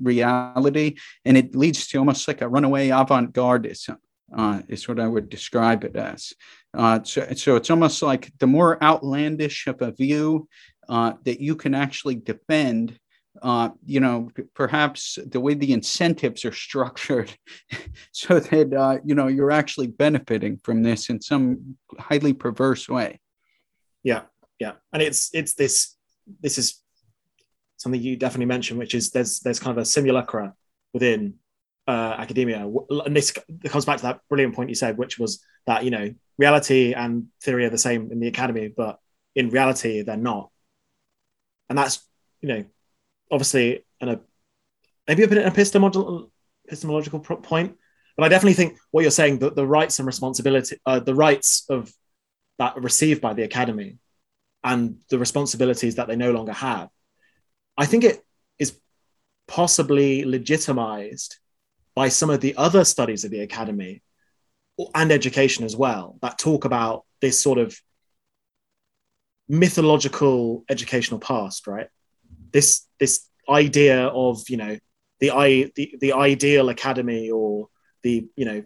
reality and it leads to almost like a runaway avant-gardism uh, is what I would describe it as. Uh, so, so it's almost like the more outlandish of a view uh, that you can actually defend, uh, you know, perhaps the way the incentives are structured so that, uh, you know, you're actually benefiting from this in some highly perverse way. Yeah. Yeah. And it's, it's this, this is something you definitely mentioned, which is there's, there's kind of a simulacra within uh, academia. And this comes back to that brilliant point you said, which was that, you know, reality and theory are the same in the academy, but in reality, they're not. And that's, you know, obviously an, a maybe a bit an epistemological, point, but I definitely think what you're saying that the rights and responsibility, uh, the rights of that received by the academy, and the responsibilities that they no longer have, I think it is possibly legitimized by some of the other studies of the academy and education as well that talk about this sort of mythological educational past, right? This this idea of you know the i the, the ideal academy or the you know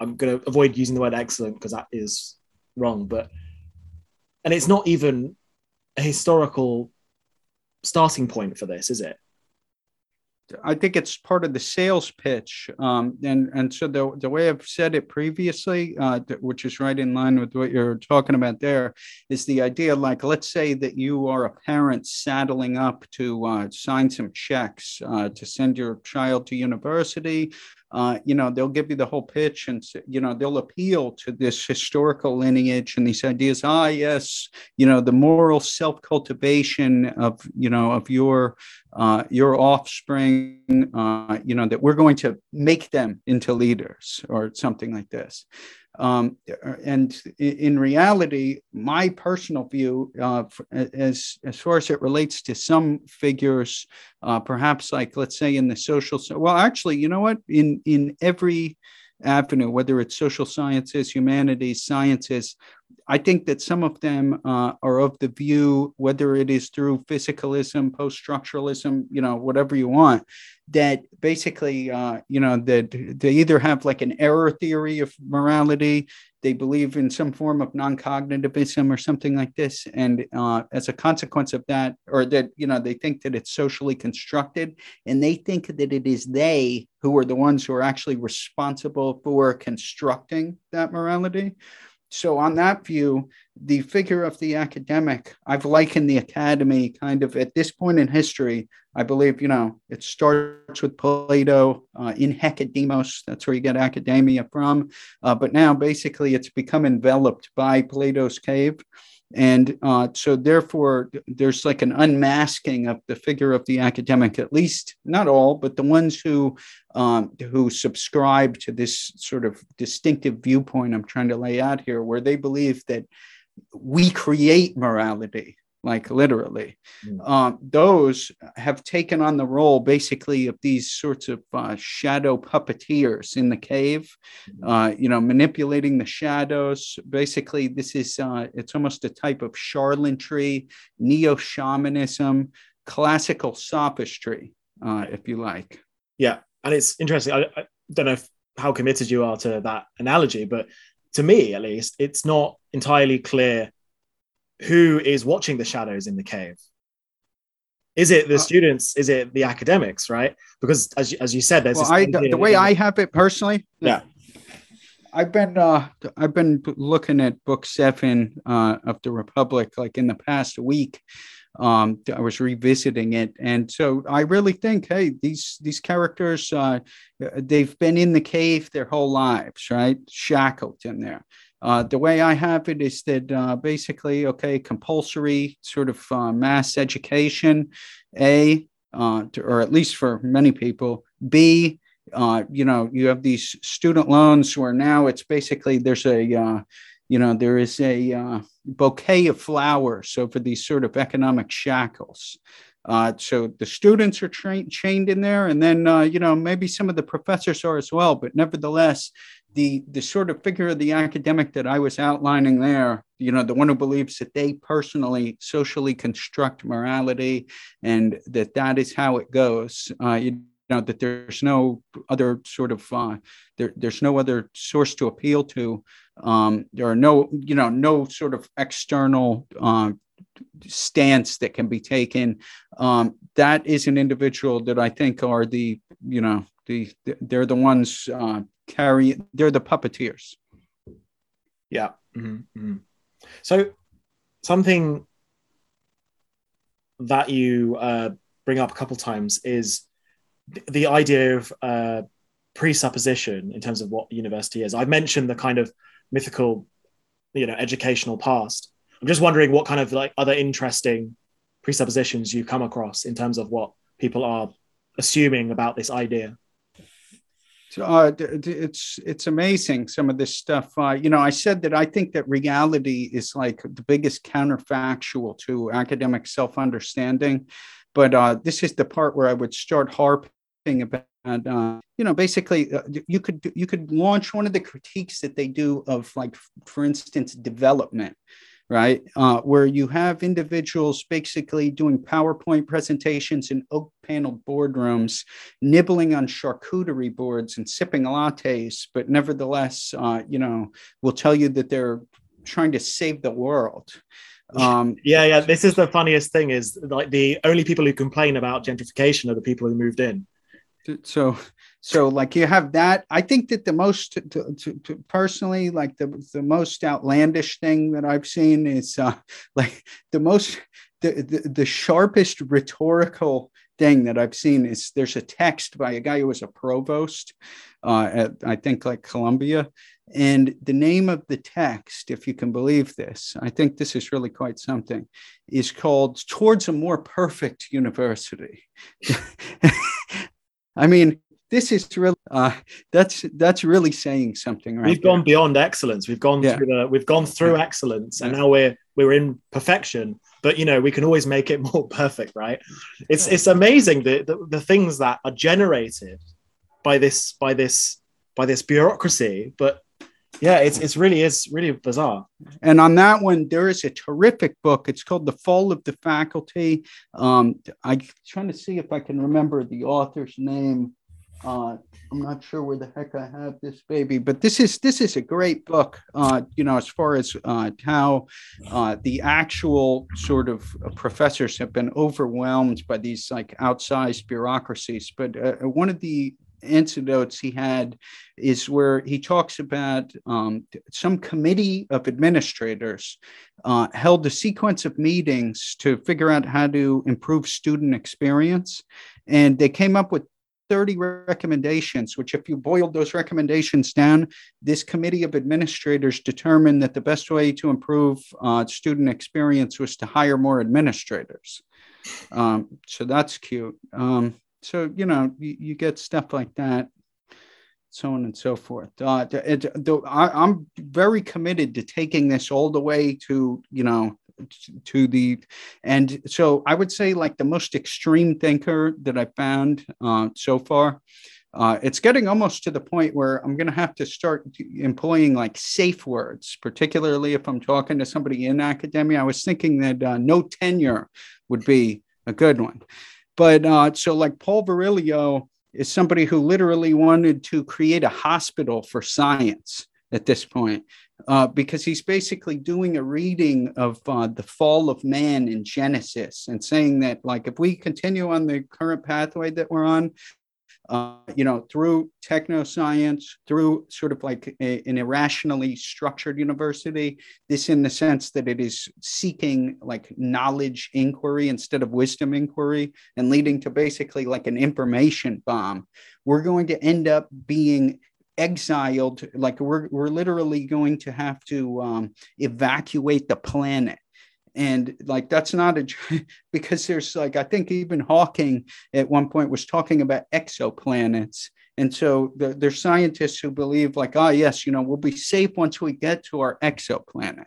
i'm going to avoid using the word excellent because that is wrong but and it's not even a historical starting point for this is it I think it's part of the sales pitch, um, and and so the the way I've said it previously, uh, which is right in line with what you're talking about there, is the idea like let's say that you are a parent saddling up to uh, sign some checks uh, to send your child to university, uh, you know, they'll give you the whole pitch and, you know, they'll appeal to this historical lineage and these ideas. Ah, yes, you know, the moral self cultivation of, you know, of your, uh, your offspring, uh, you know, that we're going to make them into leaders or something like this. Um, and in reality, my personal view, uh, as as far as it relates to some figures, uh, perhaps like let's say in the social, well, actually, you know what? In in every avenue, whether it's social sciences, humanities, sciences, I think that some of them uh, are of the view, whether it is through physicalism, post structuralism, you know, whatever you want, that basically, uh, you know, that they either have like an error theory of morality, they believe in some form of non cognitivism or something like this. And uh, as a consequence of that, or that, you know, they think that it's socially constructed and they think that it is they who are the ones who are actually responsible for constructing that morality so on that view the figure of the academic i've likened the academy kind of at this point in history i believe you know it starts with plato uh, in hecademos that's where you get academia from. Uh, but now basically it's become enveloped by plato's cave and uh, so, therefore, there's like an unmasking of the figure of the academic, at least not all, but the ones who um, who subscribe to this sort of distinctive viewpoint I'm trying to lay out here, where they believe that we create morality like literally. Mm. Um, those have taken on the role basically of these sorts of uh, shadow puppeteers in the cave, mm. uh, you know, manipulating the shadows. Basically, this is uh, it's almost a type of charlatanry, neo shamanism, classical sophistry, uh, if you like. Yeah, and it's interesting. I, I don't know if how committed you are to that analogy, but to me at least, it's not entirely clear who is watching the shadows in the cave. Is it the uh, students? Is it the academics? Right? Because as you, as you said, there's well, I, the, the way I have it personally. Yeah. I've been uh, I've been looking at book seven uh, of the Republic like in the past week. Um, I was revisiting it, and so I really think, hey, these these characters, uh, they've been in the cave their whole lives, right? Shackled in there. Uh, the way I have it is that uh, basically, okay, compulsory sort of uh, mass education, A, uh, to, or at least for many people, B, uh, you know, you have these student loans where now it's basically there's a, uh, you know, there is a bouquet of flowers So for these sort of economic shackles. So the students are tra- chained in there, and then you know maybe some of the professors are as well. But nevertheless, the the sort of figure of the academic that I was outlining there, you know, the one who believes that they personally socially construct morality and that that is how it goes. Uh, you know that there's no other sort of uh, there, there's no other source to appeal to. Um, there are no you know no sort of external uh, stance that can be taken. Um, that is an individual that I think are the you know the they're the ones uh, carry they're the puppeteers. Yeah. Mm-hmm. Mm-hmm. so something that you uh, bring up a couple times is the idea of uh, presupposition in terms of what university is. I've mentioned the kind of mythical you know educational past. I'm just wondering what kind of like other interesting presuppositions you come across in terms of what people are assuming about this idea uh, it's it's amazing some of this stuff. Uh, you know, I said that I think that reality is like the biggest counterfactual to academic self-understanding, but uh, this is the part where I would start harping about. Uh, you know, basically, uh, you could you could launch one of the critiques that they do of, like, for instance, development right? Uh, where you have individuals basically doing PowerPoint presentations in oak paneled boardrooms, nibbling on charcuterie boards and sipping lattes, but nevertheless, uh, you know, will tell you that they're trying to save the world. Um, yeah, yeah. This is the funniest thing is like the only people who complain about gentrification are the people who moved in. So, so like you have that. I think that the most, to, to, to personally, like the the most outlandish thing that I've seen is uh, like the most the, the, the sharpest rhetorical thing that I've seen is there's a text by a guy who was a provost uh, at I think like Columbia, and the name of the text, if you can believe this, I think this is really quite something, is called "Towards a More Perfect University." I mean, this is really uh, that's that's really saying something right we've gone beyond excellence. We've gone yeah. through the we've gone through yeah. excellence and yeah. now we're we're in perfection. But you know we can always make it more perfect right? It's it's amazing the, the, the things that are generated by this by this by this bureaucracy but yeah it's it's really is really bizarre. And on that one there is a terrific book. It's called the fall of the faculty. Um i'm trying to see if i can remember the author's name uh, I'm not sure where the heck I have this baby, but this is this is a great book. Uh, you know, as far as uh, how uh, the actual sort of professors have been overwhelmed by these like outsized bureaucracies. But uh, one of the anecdotes he had is where he talks about um, some committee of administrators uh, held a sequence of meetings to figure out how to improve student experience and they came up with 30 recommendations, which, if you boiled those recommendations down, this committee of administrators determined that the best way to improve uh, student experience was to hire more administrators. Um, so that's cute. Um, so, you know, you, you, get stuff like that, so on and so forth. Uh, it, it, I, I'm very committed to taking this all the way to, you know, to the and so i would say like the most extreme thinker that i found uh, so far uh, it's getting almost to the point where i'm going to have to start employing like safe words particularly if i'm talking to somebody in academia. I was thinking that uh, no tenure would be a good one. But uh, so like paul virilio is somebody who literally wanted to create a hospital for science at this point, uh, because he's basically doing a reading of uh, the fall of man in Genesis and saying that, like, if we continue on the current pathway that we're on, uh, you know, through techno science, through sort of like a, an irrationally structured university, this in the sense that it is seeking like knowledge inquiry instead of wisdom inquiry and leading to basically like an information bomb. We're going to end up being exiled like we're, we're literally going to have to um, evacuate the planet. And like that's not a because there's like i think even hawking at one point was talking about exoplanets. And so the, there's scientists who believe like ah oh, yes you know we'll be safe once we get to our exoplanet.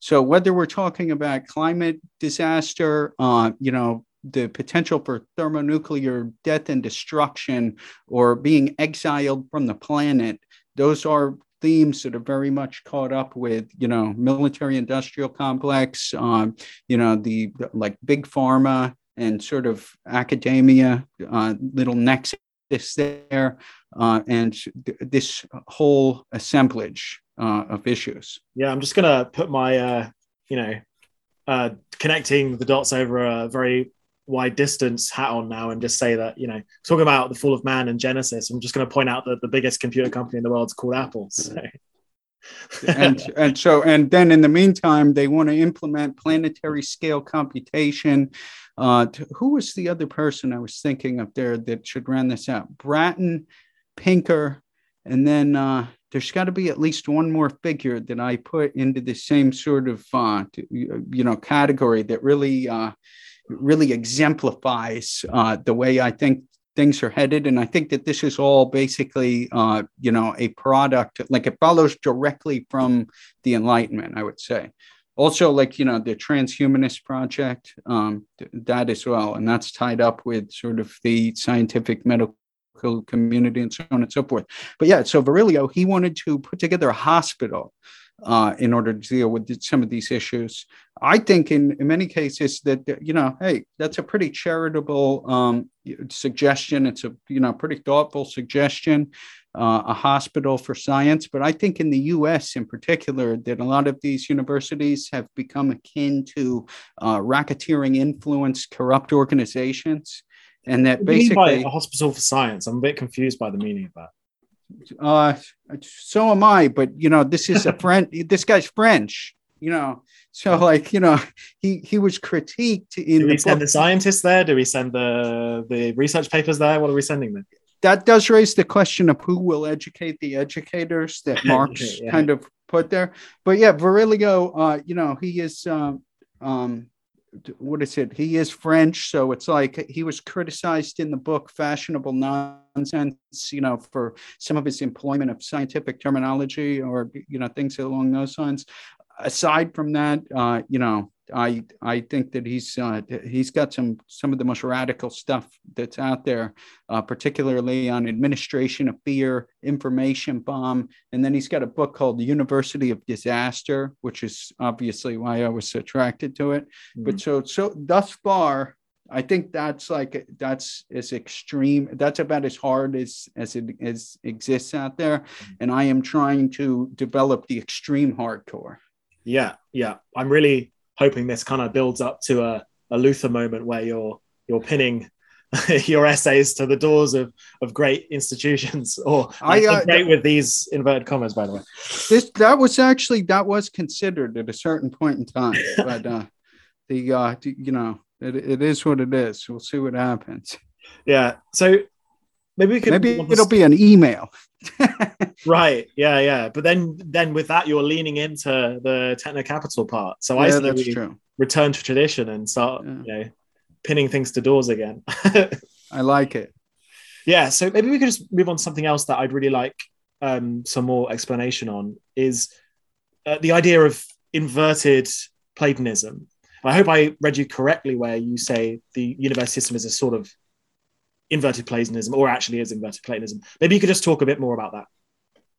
So whether we're talking about climate disaster uh, you know the potential for thermonuclear death and destruction or being exiled from the planet. Those are themes that are very much caught up with you know military industrial complex um, you know the like big pharma and sort of academia uh, little nexus there uh, and th- this whole assemblage uh, of issues. Yeah i'm just gonna put my uh, you know uh, connecting the dots over a very wide distance hat on now and just say that you know talking about the fall of man and genesis. I'm just going to point out that the biggest computer company in the world is called apple so. and and so and then in the meantime they want to implement planetary scale computation. Uh, to, who was the other person i was thinking of there that should run this out? Bratton pinker and then uh, there's got to be at least one more figure that i put into the same sort of uh, you know category that really uh, really exemplifies uh, the way I think things are headed. And I think that this is all basically, uh, you know, a product, like it follows directly from the Enlightenment, I would say. Also, like, you know, the transhumanist project, um, that as well. And that's tied up with sort of the scientific medical community and so on and so forth. But yeah, so Virilio, he wanted to put together a hospital uh, in order to deal with some of these issues. I think in, in many cases that, you know, hey, that's a pretty charitable um, suggestion. It's a, you know, pretty thoughtful suggestion, uh, a hospital for science. But I think in the US in particular, that a lot of these universities have become akin to uh, racketeering influence, corrupt organizations. And that basically a hospital for science. I'm a bit confused by the meaning of that. Uh, so am I, but you know, this is a friend. this guy's French, you know. So like, you know, he he was critiqued in. Do we the send book. the scientists there? Do we send the the research papers there? What are we sending them? That does raise the question of who will educate the educators that Marx yeah. kind of put there. But yeah, Virilio, uh, you know, he is um, um, what is it? He is French, so it's like he was criticized in the book "Fashionable Nonsense," you know, for some of his employment of scientific terminology or you know things along those lines. Aside from that, uh, you know, I I think that he's uh, he's got some some of the most radical stuff that's out there, uh, particularly on administration of fear, information bomb, and then he's got a book called The University of Disaster, which is obviously why I was attracted to it. Mm-hmm. But so so thus far, I think that's like that's as extreme. That's about as hard as as it as exists out there, mm-hmm. and I am trying to develop the extreme hardcore. Yeah, yeah, I'm really hoping this kind of builds up to a, a Luther moment where you're you're pinning your essays to the doors of, of great institutions or like, I, uh, great with these inverted commas by the way. This that was actually that was considered at a certain point in time but uh the uh you know it, it is what it is. We'll see what happens. Yeah so maybe we could maybe it'll be an email. Right yeah yeah. But then then with that you're leaning into the techno capital part. So yeah, i say that's true. return to tradition and start yeah. you know pinning things to doors again. I like it. Yeah so maybe we could just move on to something else that i'd really like um, some more explanation on is uh, the idea of inverted platonism. I hope i read you correctly where you say the university system is a sort of inverted Platonism, or actually is inverted Platonism. Maybe you could just talk a bit more about that.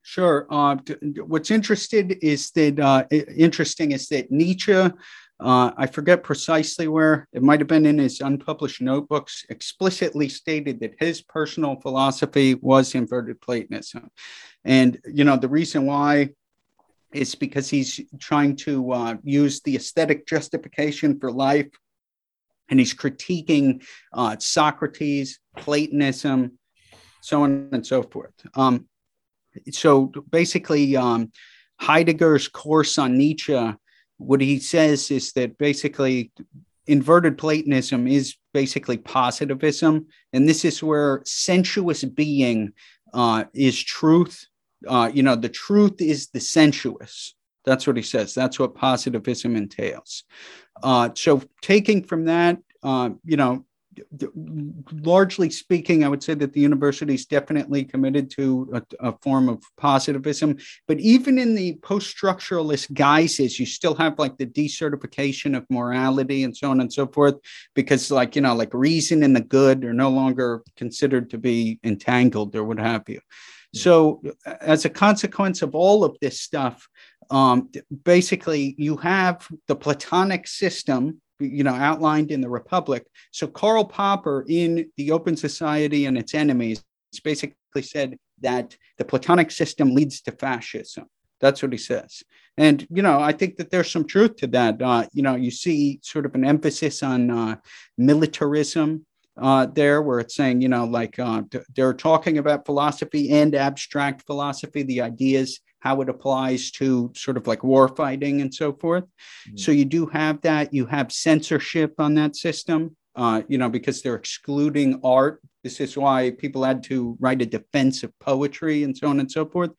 Sure. Uh, what's interested is that uh, interesting is that Nietzsche uh, I forget precisely where, it might have been in his unpublished notebooks, explicitly stated that his personal philosophy was inverted Platonism. And, you know, the reason why is because he's trying to uh, use the aesthetic justification for life and he's critiquing uh, Socrates, Platonism, so on and so forth. Um, so basically, um, Heidegger's course on Nietzsche, what he says is that basically inverted Platonism is basically positivism. And this is where sensuous being uh, is truth. Uh, you know, the truth is the sensuous. That's what he says. That's what positivism entails. Uh, so, taking from that, uh, you know, largely speaking, I would say that the university is definitely committed to a, a, form of positivism. But even in the post structuralist guises, you still have like the decertification of morality and so on and so forth, because, like, you know, like reason and the good are no longer considered to be entangled or what have you. So, as a consequence of all of this stuff, um, basically, you have the Platonic system, you know, outlined in the Republic. So, Karl Popper in The Open Society and Its Enemies basically said that the Platonic system leads to fascism. That's what he says. And, you know, I think that there's some truth to that. Uh, you know, you see sort of an emphasis on uh, militarism uh, there, where it's saying, you know, like uh, they're talking about philosophy and abstract philosophy, the ideas, how it applies to sort of like war fighting and so forth. Mm-hmm. So you do have that. You have censorship on that system, uh, you know, because they're excluding art this is why people had to write a defense of poetry and so on and so forth.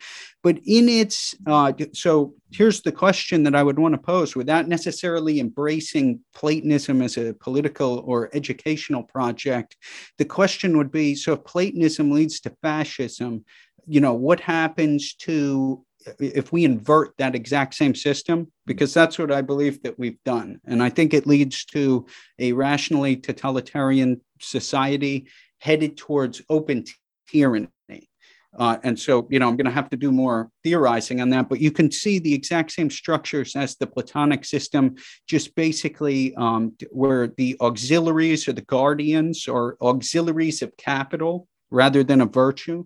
But in its, uh, so here's the question that I would want to pose without necessarily embracing Platonism as a political or educational project. The question would be so if Platonism leads to fascism, you know, what happens to if we invert that exact same system because that's what i believe that we've done and i think it leads to a rationally totalitarian society headed towards open tyranny. Uh, and so, you know, I'm going to have to do more theorizing on that, but you can see the exact same structures as the Platonic system, just basically um, where the auxiliaries or the guardians or auxiliaries of capital rather than a virtue.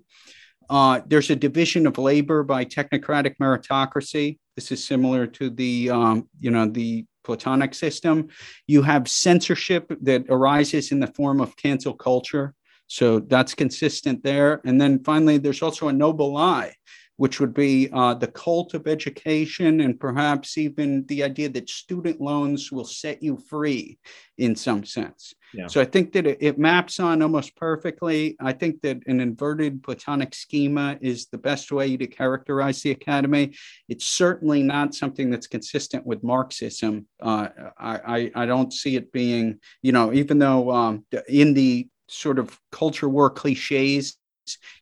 Uh, there's a division of labor by technocratic meritocracy. This is similar to the, um, you know, the Platonic system. You have censorship that arises in the form of cancel culture. So that's consistent there. And then finally, there's also a noble lie, which would be uh, the cult of education and perhaps even the idea that student loans will set you free in some sense. Yeah. So I think that it, it, maps on almost perfectly. I think that an inverted Platonic schema is the best way to characterize the academy. It's certainly not something that's consistent with Marxism. Uh, I, I, I, don't see it being, you know, even though um, in the sort of culture war cliches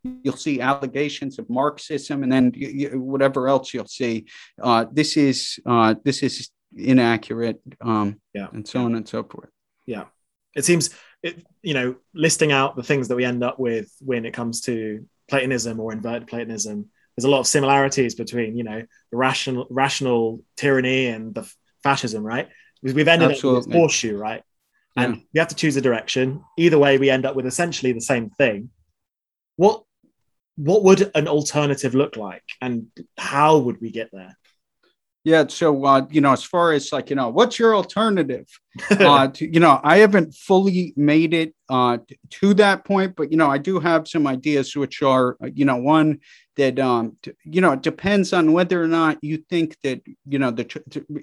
you'll see allegations of marxism and then whatever else you'll see uh, this is uh, this is inaccurate um, yeah and so on and so forth yeah it seems it, you know listing out the things that we end up with when it comes to platonism or inverted platonism there's a lot of similarities between you know the rational rational tyranny and the fascism right we've ended Absolutely. up with a horseshoe right and yeah. we have to choose a direction. Either way, we end up with essentially the same thing. What what would an alternative look like, and how would we get there? Yeah, so uh, you know, as far as like you know, what's your alternative? uh, to, you know, I haven't fully made it uh, to that point, but you know, I do have some ideas, which are uh, you know, one that um, you know it depends on whether or not you think that you know the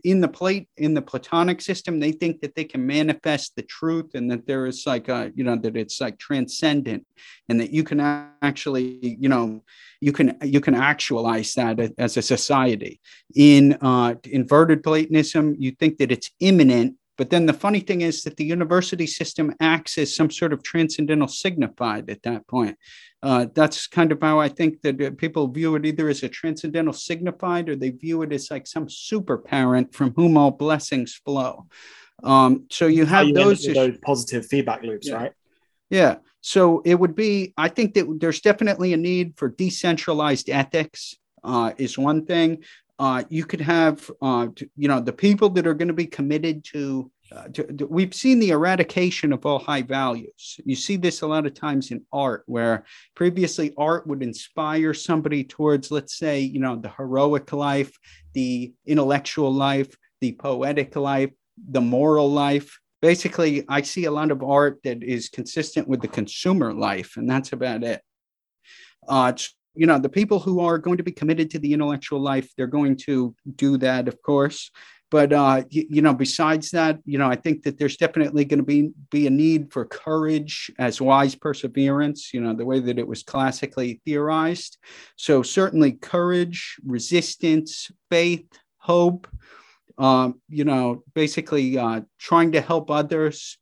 in the plate in the platonic system they think that they can manifest the truth and that there is like a you know that it's like transcendent and that you can actually you know you can you can actualize that as a society. In uh, inverted platonism you think that it's immanent but then the funny thing is that the university system acts as some sort of transcendental signified at that point. Uh, that's kind of how I think that uh, people view it either as a transcendental signified or they view it as like some super parent from whom all blessings flow. Um, so you have you those, those positive feedback loops, yeah. right? Yeah. So it would be, I think that there's definitely a need for decentralized ethics, uh, is one thing. Uh, you could have, uh, you know, the people that are going to be committed to, uh, to, to, We've seen the eradication of all high values. You see this a lot of times in art, where previously art would inspire somebody towards, let's say, you know, the heroic life, the intellectual life, the poetic life, the moral life. Basically, I see a lot of art that is consistent with the consumer life, and that's about it. Uh, you know the people who are going to be committed to the intellectual life they're going to do that of course. But uh, you, you, know besides that you know i think that there's definitely going to be be a need for courage as wise perseverance you know the way that it was classically theorized. So certainly courage resistance faith hope um, you know basically uh, trying to help others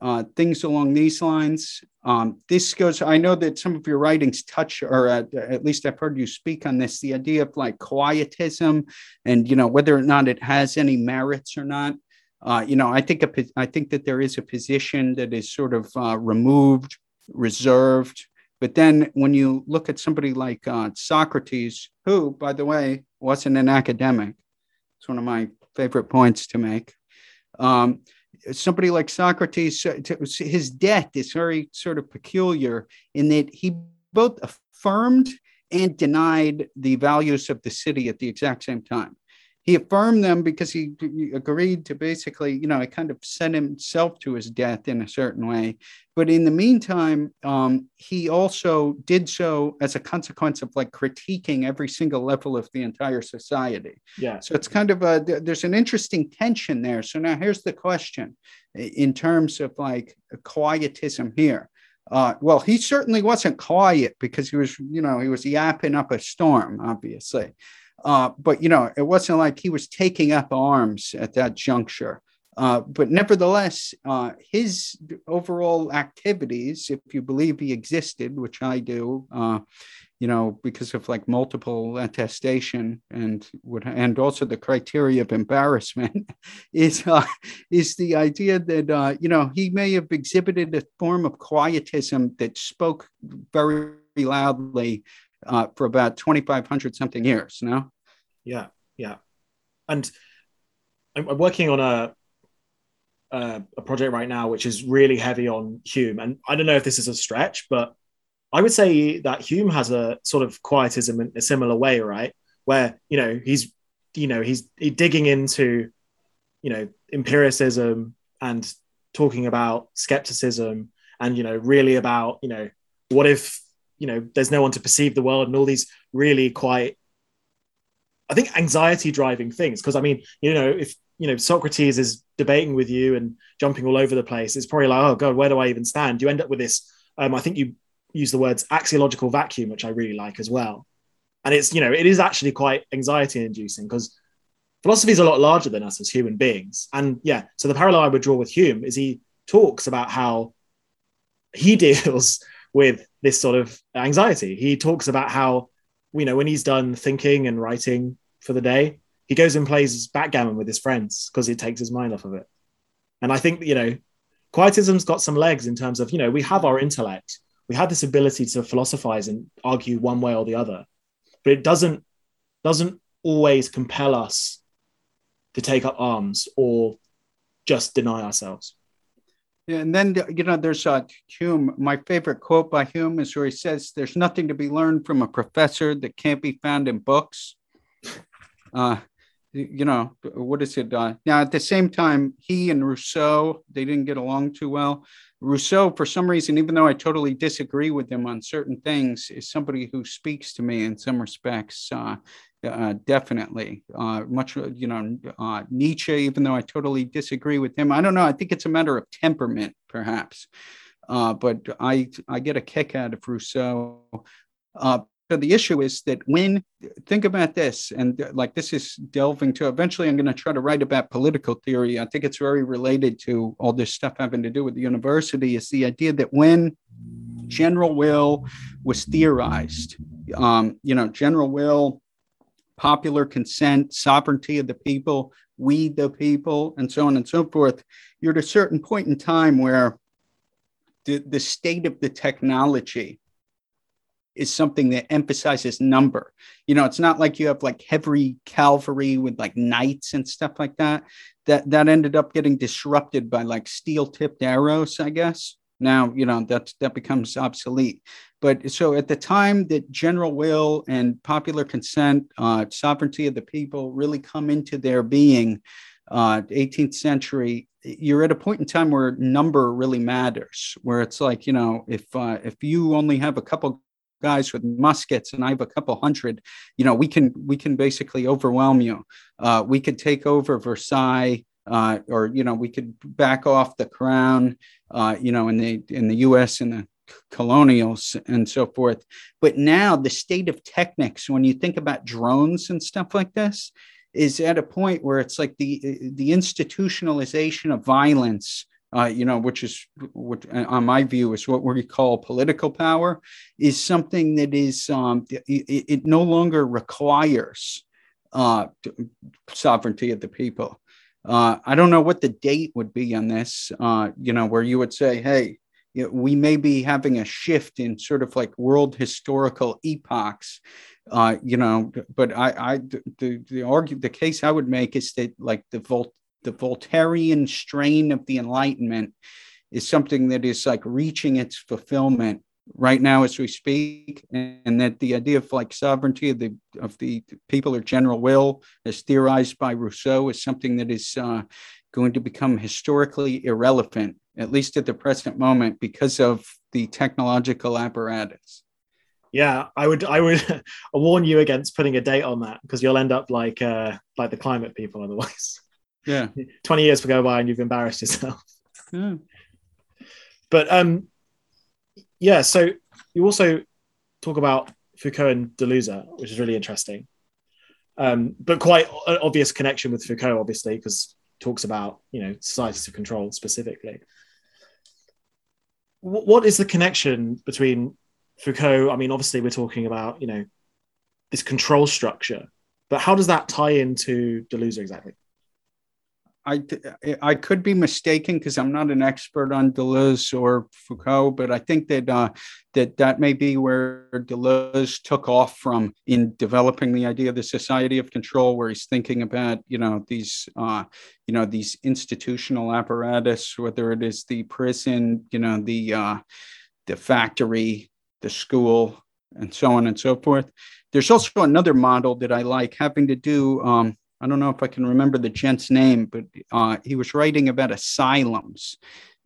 uh, things along these lines. Um, this goes, I know that some of your writings touch, or at, at, least I've heard you speak on this, the idea of like quietism and, you know, whether or not it has any merits or not. Uh, you know, I think, a, I think that there is a position that is sort of uh, removed, reserved. But then when you look at somebody like uh, Socrates, who, by the way, wasn't an academic, it's one of my favorite points to make. Um, somebody like Socrates, uh, his death is very sort of peculiar in that he both affirmed and denied the values of the city at the exact same time he affirmed them because he, agreed to basically, you know, kind of sent himself to his death in a certain way. But in the meantime, um, he also did so as a consequence of like critiquing every single level of the entire society. Yeah. So it's kind of a, there's an interesting tension there. So now here's the question in terms of like quietism here. Uh, well, he certainly wasn't quiet because he was, you know, he was yapping up a storm, obviously. Uh, but you know, it wasn't like he was taking up arms at that juncture. Uh, but nevertheless, uh, his overall activities, if you believe he existed, which I do, uh, you know, because of like multiple attestation and would, and also the criteria of embarrassment, is uh, is the idea that uh, you know he may have exhibited a form of quietism that spoke very loudly uh, for about 2,500 something years. No. Yeah, yeah, and I'm, working on a, a a project right now which is really heavy on Hume, and I don't know if this is a stretch, but I would say that Hume has a sort of quietism in a similar way, right? Where you know he's you know he's, he's digging into you know empiricism and talking about skepticism and you know really about you know what if you know there's no one to perceive the world and all these really quite i think anxiety driving things because i mean you know if you know socrates is debating with you and jumping all over the place it's probably like oh god where do i even stand? You end up with this um, i think you use the words axiological vacuum which i really like as well. And it's you know it is actually quite anxiety inducing because philosophy is a lot larger than us as human beings. And yeah so the parallel i would draw with hume is he talks about how he deals with this sort of anxiety. He talks about how, you know, when he's done thinking and writing for the day, he goes and plays backgammon with his friends because it takes his mind off of it. And I think, you know, quietism's got some legs in terms of, you know, we have our intellect, we have this ability to philosophize and argue one way or the other, but it doesn't doesn't always compel us to take up arms or just deny ourselves. And then you know, there's uh, Hume. My favorite quote by Hume is where he says, "There's nothing to be learned from a professor that can't be found in books." Uh, you know, what is it? Uh, now, at the same time, he and Rousseau they didn't get along too well. Rousseau, for some reason, even though I totally disagree with him on certain things, is somebody who speaks to me in some respects. Uh, uh, definitely. Uh, much, you know, uh, Nietzsche, even though I totally disagree with him. I don't know. I think it's a matter of temperament, perhaps. Uh, but I, I get a kick out of Rousseau. Uh, so the issue is that when, think about this, and like this is delving to, eventually I'm going to try to write about political theory. I think it's very related to all this stuff having to do with the university, is the idea that when general will was theorized, um, you know, general will popular consent, sovereignty of the people, we the people, and so on and so forth, you're at a certain point in time where the, the state of the technology is something that emphasizes number. You know, it's not like you have like heavy cavalry with like knights and stuff like that. That that ended up getting disrupted by like steel tipped arrows, I guess. Now, you know, that that becomes obsolete. But so at the time that general will and popular consent, uh, sovereignty of the people really come into their being, uh, 18th century, you're at a point in time where number really matters. Where it's like, you know, if uh, if you only have a couple guys with muskets and I have a couple hundred, you know, we can we can basically overwhelm you. Uh, we could take over Versailles. Uh, or you know we could back off the crown uh, you know in the in the us in the colonials and so forth but now the state of technics when you think about drones and stuff like this is at a point where it's like the the institutionalization of violence uh, you know, which is what, on my view, is what we call political power, is something that is um, it, it, no longer requires uh, sovereignty of the people. Uh, I don't know what the date would be on this, uh, you know, where you would say, hey, you know, we may be having a shift in sort of like world historical epochs, uh, you know, but I, I, the, the argue, the case I would make is that like the Volt, the Voltairean strain of the Enlightenment is something that is like reaching its fulfillment right now as we speak, and that the idea of like sovereignty of the of the people or general will, as theorized by Rousseau, is something that is uh, going to become historically irrelevant, at least at the present moment, because of the technological apparatus. Yeah, I would I would warn you against putting a date on that because you'll end up like uh, like the climate people otherwise. Yeah. 20 years will go by and you've embarrassed yourself. Yeah. But um yeah, so you also talk about Foucault and Deleuze, which is really interesting. Um, but quite an obvious connection with Foucault, obviously, because talks about you know societies of control specifically. W- what is the connection between Foucault? I mean, obviously, we're talking about you know this control structure, but how does that tie into Deleuze exactly? I I could be mistaken because I'm not an expert on Deleuze or Foucault, but I think that uh, that that may be where Deleuze took off from in developing the idea of the society of control, where he's thinking about you know these uh, you know these institutional apparatus, whether it is the prison, you know the uh, the factory, the school, and so on and so forth. There's also another model that I like having to do. Um, I don't know if I can remember the gent's name, but uh, he was writing about asylums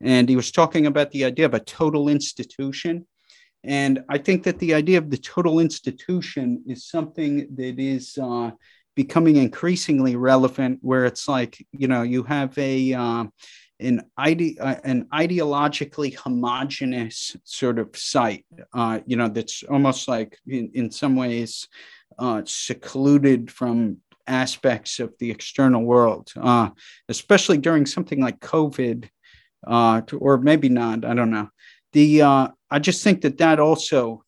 and he was talking about the idea of a total institution. And I think that the idea of the total institution is something that is uh, becoming increasingly relevant, where it's like, you know, you have a, uh, an, ide- uh, an ideologically homogenous sort of site, uh, you know, that's almost like in, in some ways uh, secluded from aspects of the external world, uh, especially during something like COVID, uh, or maybe not. I don't know. The uh, I just think that that also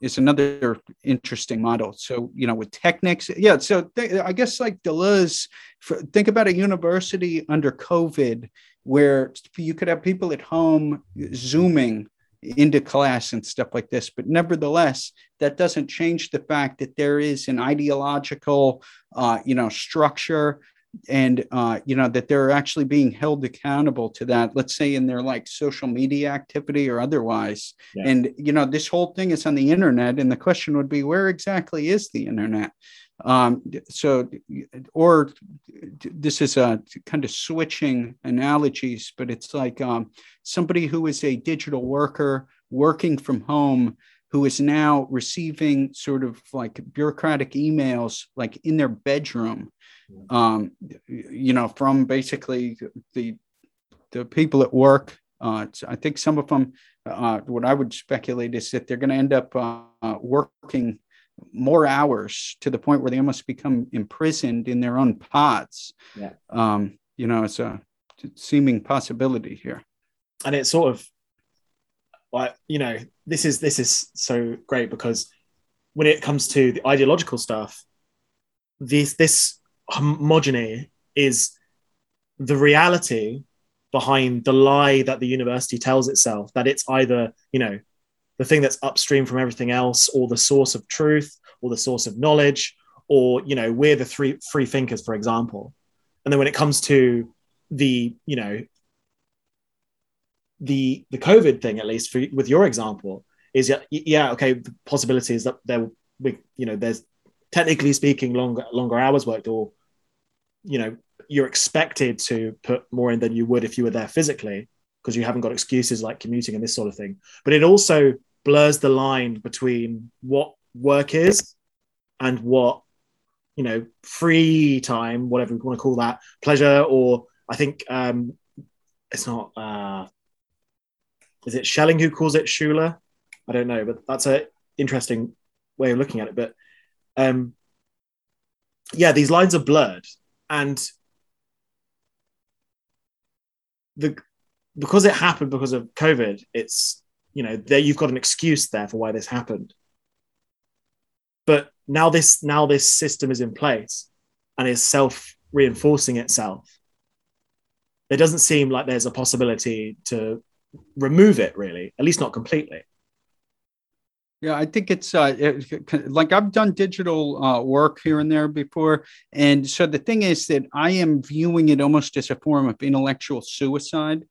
is another interesting model. So you know, with techniques, yeah. So th- I guess like Deleuze, for, think about a university under COVID where you could have people at home zooming into class and stuff like this. But nevertheless, that doesn't change the fact that there is an ideological, uh, you know, structure and uh, you know that they're actually being held accountable to that let's say in their like social media activity or otherwise yeah. and you know this whole thing is on the internet and the question would be where exactly is the internet um, so, or this is a kind of switching analogies, but it's like um, somebody who is a digital worker working from home who is now receiving sort of like bureaucratic emails like in their bedroom um, you know from basically the the people at work. Uh, i think some of them uh, what i would speculate is that they're going to end up uh, working more hours to the point where they almost become imprisoned in their own pods. Yeah. Um, you know, it's a seeming possibility here. And it's sort of like, you know, this is this is so great because when it comes to the ideological stuff, this this homogeny is the reality behind the lie that the university tells itself that it's either, you know, the thing that's upstream from everything else, or the source of truth, or the source of knowledge, or you know, we're the three free thinkers, for example. And then when it comes to the, you know, the the COVID thing, at least for, with your example, is yeah, yeah, okay. The possibility is that there, we, you know, there's technically speaking longer longer hours worked, or you know, you're expected to put more in than you would if you were there physically because you haven't got excuses like commuting and this sort of thing. But it also blurs the line between what work is and what you know free time whatever we want to call that pleasure or i think um it's not uh is it Schelling who calls it Schule? I don't know, but that's an interesting way of looking at it. But um, yeah, these lines are blurred, and the because it happened because of COVID, it's you know there you've got an excuse there for why this happened. But now this now this system is in place and is self reinforcing itself. It doesn't seem like there's a possibility to remove it really, at least not completely. Yeah, I think it's uh, it, like I've done digital uh, work here and there before. And so the thing is that I am viewing it almost as a form of intellectual suicide.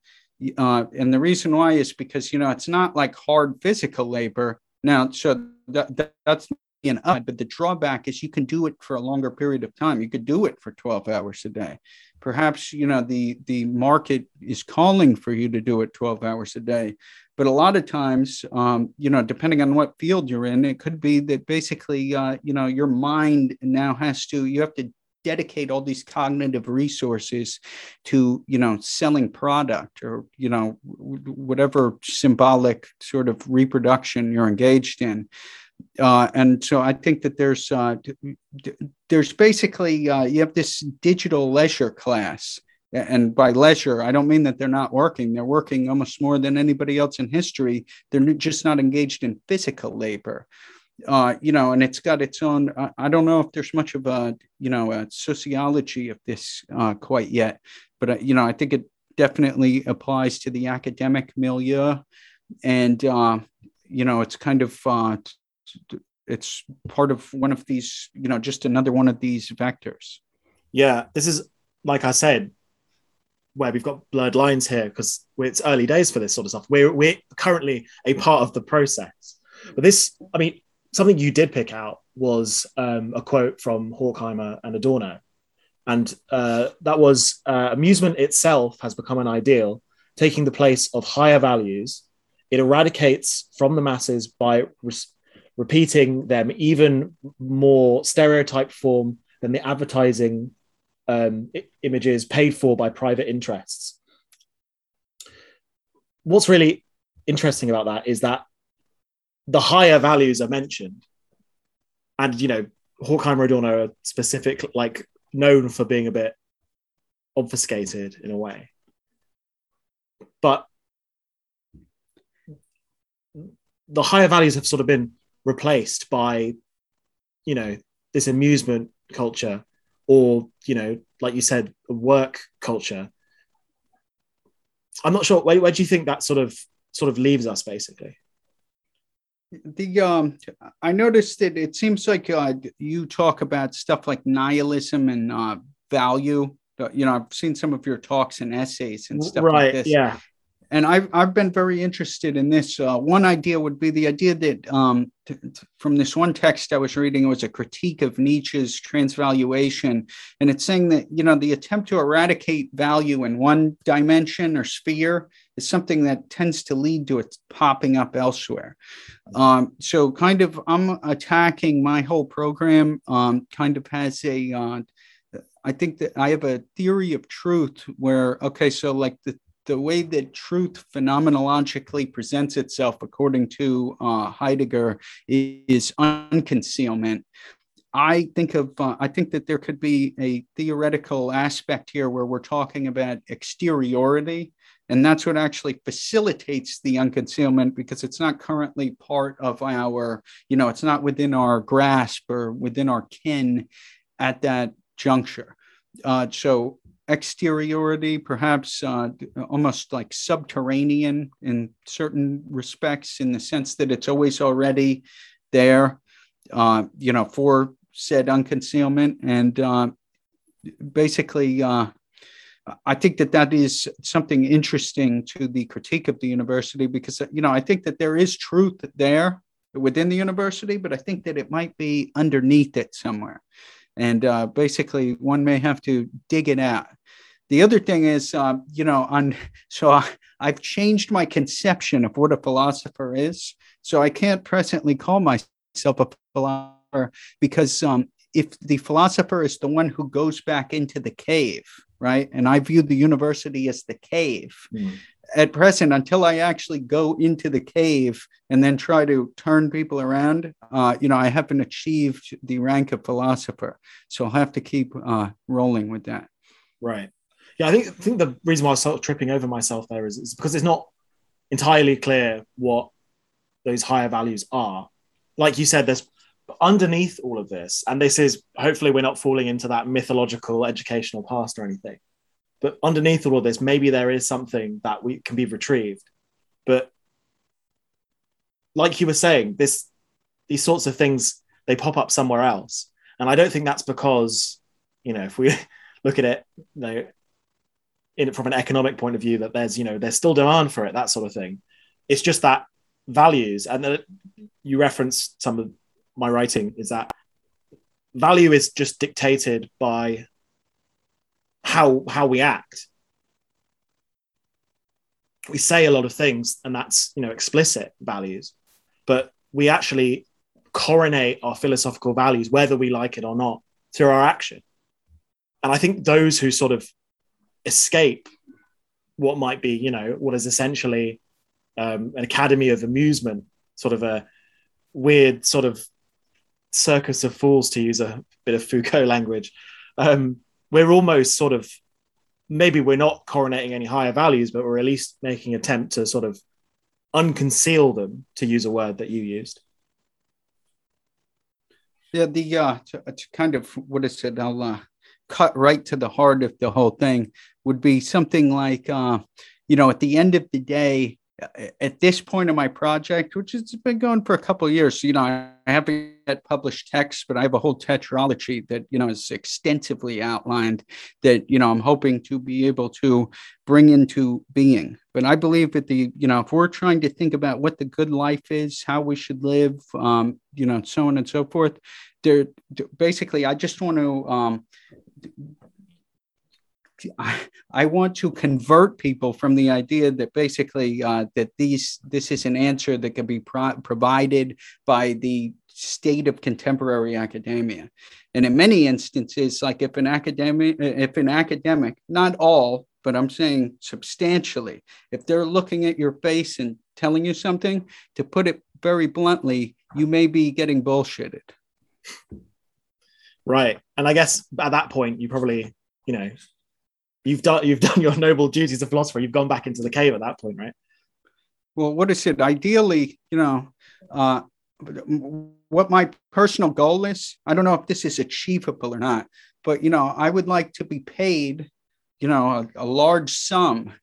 Uh, and the reason why is because, you know, it's not like hard physical labor. Now, so that, that that's an up, but the drawback is you can do it for a longer period of time. You could do it for 12 hours a day perhaps you know the the market is calling for you to do it 12 hours a day but a lot of times um, you know depending on what field you're in it could be that basically uh, you know your mind now has to you have to dedicate all these cognitive resources to you know selling product or you know whatever symbolic sort of reproduction you're engaged in uh, and so I think that there's uh, there's basically uh, you have this digital leisure class, and by leisure I don't mean that they're not working. They're working almost more than anybody else in history. They're just not engaged in physical labor. Uh, you know, and it's got its own. I, I, don't know if there's much of a you know a sociology of this uh, quite yet, but uh, you know I think it definitely applies to the academic milieu, and you know it's kind of it's part of one of these you know just another one of these vectors. Yeah this is like i said where we've got blurred lines here because it's early days for this sort of stuff. We're, we're currently a part of the process. But this i mean something you did pick out was um, a quote from horkheimer and adorno and uh, that was uh, amusement itself has become an ideal taking the place of higher values it eradicates from the masses by res- repeating them even more stereotype form than the advertising um, images paid for by private interests. What's really interesting about that is that the higher values are mentioned, and you know, Horkheimer Adorno are specific, like known for being a bit obfuscated in a way. But the higher values have sort of been replaced by you know this amusement culture or you know like you said work culture. I'm not sure where, where do you think that sort of sort of leaves us basically the um i noticed that it seems like uh, you talk about stuff like nihilism and uh, value you know i've seen some of your talks and essays and stuff right like this yeah and I've, I've been very interested in this. Uh, one idea would be the idea that um, t- t- from this one text I was reading, it was a critique of Nietzsche's transvaluation. And it's saying that, you know, the attempt to eradicate value in one dimension or sphere is something that tends to lead to it popping up elsewhere. Um, so, kind of, I'm attacking my whole program, um, kind of has a. Uh, I think that I have a theory of truth where, okay, so like the the way that truth phenomenologically presents itself, according to uh, Heidegger, is unconcealment. I think of uh, I think that there could be a theoretical aspect here where we're talking about exteriority, and that's what actually facilitates the unconcealment because it's not currently part of our you know it's not within our grasp or within our kin at that juncture. Uh, so exteriority, perhaps uh, almost like subterranean in certain respects, in the sense that it's always already there, uh, you know, for said unconcealment. And uh, basically, uh, I think that that is something interesting to the critique of the university because, you know, I think that there is truth there within the university, but I think that it might be underneath it somewhere. And uh, basically, one may have to dig it out. The other thing is, uh, you know, on so I, I've changed my conception of what a philosopher is. So I can't presently call myself a philosopher because um, if the philosopher is the one who goes back into the cave, right? And I view the university as the cave. Mm. At present, until I actually go into the cave and then try to turn people around, uh, you know, I haven't achieved the rank of philosopher. So I'll have to keep uh, rolling with that. Right. Yeah, I think I think the reason why I was sort of tripping over myself there is, is because it's not entirely clear what those higher values are. Like you said, there's underneath all of this, and this is hopefully we're not falling into that mythological educational past or anything, but underneath all of this, maybe there is something that we can be retrieved. But like you were saying, this these sorts of things they pop up somewhere else, and I don't think that's because you know if we look at it, you know, in from an economic point of view, that there's you know there's still demand for it, that sort of thing. It's just that values, and you referenced some of my writing is that value is just dictated by how how we act. We say a lot of things and that's you know explicit values but we actually coronate our philosophical values whether we like it or not through our action. And i think those who sort of escape what might be you know what is essentially um, an academy of amusement sort of a weird sort of circus of fools, to use a bit of Foucault language, um, we're almost sort of maybe we're not coronating any higher values, but we're at least making attempt to sort of unconceal them, to use a word that you used. Yeah, the uh, to, to kind of what is it? I'll uh, cut right to the heart of the whole thing. Would be something like, uh, you know, at the end of the day, at this point of my project, which has been going for a couple years, you know, I haven't yet published text, but I have a whole tetralogy that, you know, is extensively outlined that, you know, I'm hoping to be able to bring into being. But I believe that the, you know, if we're trying to think about what the good life is, how we should live, um, you know, so on and so forth, there, basically, I just want to um, I, want to convert people from the idea that basically uh, that these this is an answer that can be pro- provided by the state of contemporary academia. And in many instances like if an academic if an academic not all but i'm saying substantially if they're looking at your face and telling you something to put it very bluntly you may be getting bullshitted. Right. And i guess at that point you probably you know you've done you've done your noble duties as a philosopher. You've gone back into the cave at that point, right? Well, what is it? Ideally, you know, uh, what my personal goal is. I don't know if this is achievable or not, but you know, I would like to be paid, you know, a, a large sum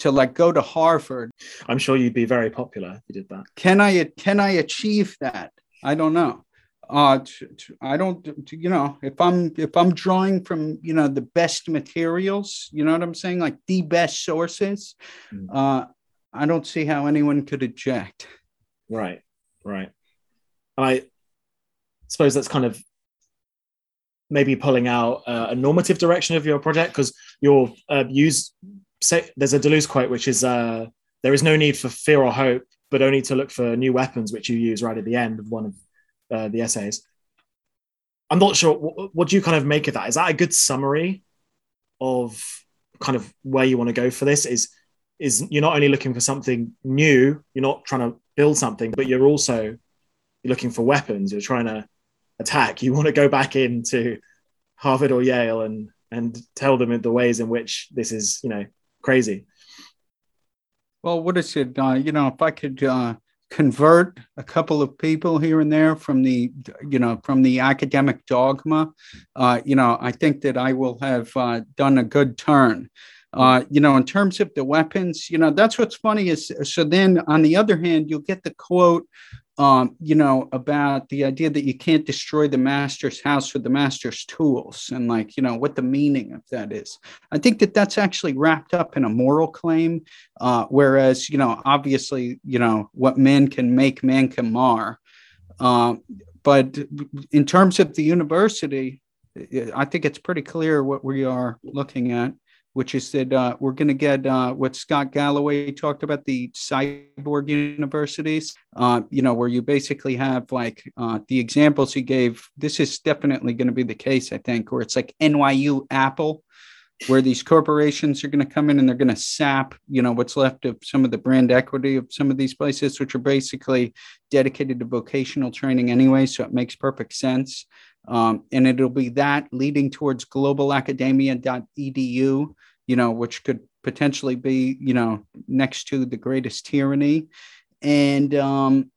to like go to Harvard. I'm sure you'd be very popular if you did that. Can I can I achieve that? I don't know uh to, to, i don't to, you know if i'm if i'm drawing from you know the best materials you know what i'm saying? Like the best sources mm. uh i don't see how anyone could object. Right right. I suppose that's kind of maybe pulling out uh, a normative direction of your project because you're uh, use say there's a deleuze quote which is uh there is no need for fear or hope but only to look for new weapons which you use right at the end of one of uh, the essays. I'm not sure. What, what, do you kind of make of that? Is that a good summary of kind of where you want to go for this? Is is you're not only looking for something new, you're not trying to build something, but you're also you're looking for weapons. You're trying to attack. You want to go back into Harvard or Yale and and tell them the ways in which this is, you know, crazy. Well, what is it? Uh, you know, if I could uh, convert a couple of people here and there from the you know from the academic dogma uh, you know i think that i will have uh, done a good turn. Uh, you know in terms of the weapons you know that's what's funny is so then on the other hand you'll get the quote um, you know, about the idea that you can't destroy the master's house with the master's tools and like, you know, what the meaning of that is. I think that that's actually wrapped up in a moral claim. Uh, whereas, you know, obviously, you know, what man can make, man can mar. Uh, but in terms of the university, I think it's pretty clear what we are looking at which is that uh, we're going to get uh, what Scott Galloway talked about the cyborg universities, uh, you know, where you basically have like uh, the examples he gave. This is definitely going to be the case, I think, where it's like NYU Apple, where these corporations are going to come in and they're going to sap, you know, what's left of some of the brand equity of some of these places, which are basically dedicated to vocational training anyway. So it makes perfect sense. Um, and it'll be that leading towards globalacademia.edu, you know, which could potentially be, you know, next to the greatest tyranny. And, um,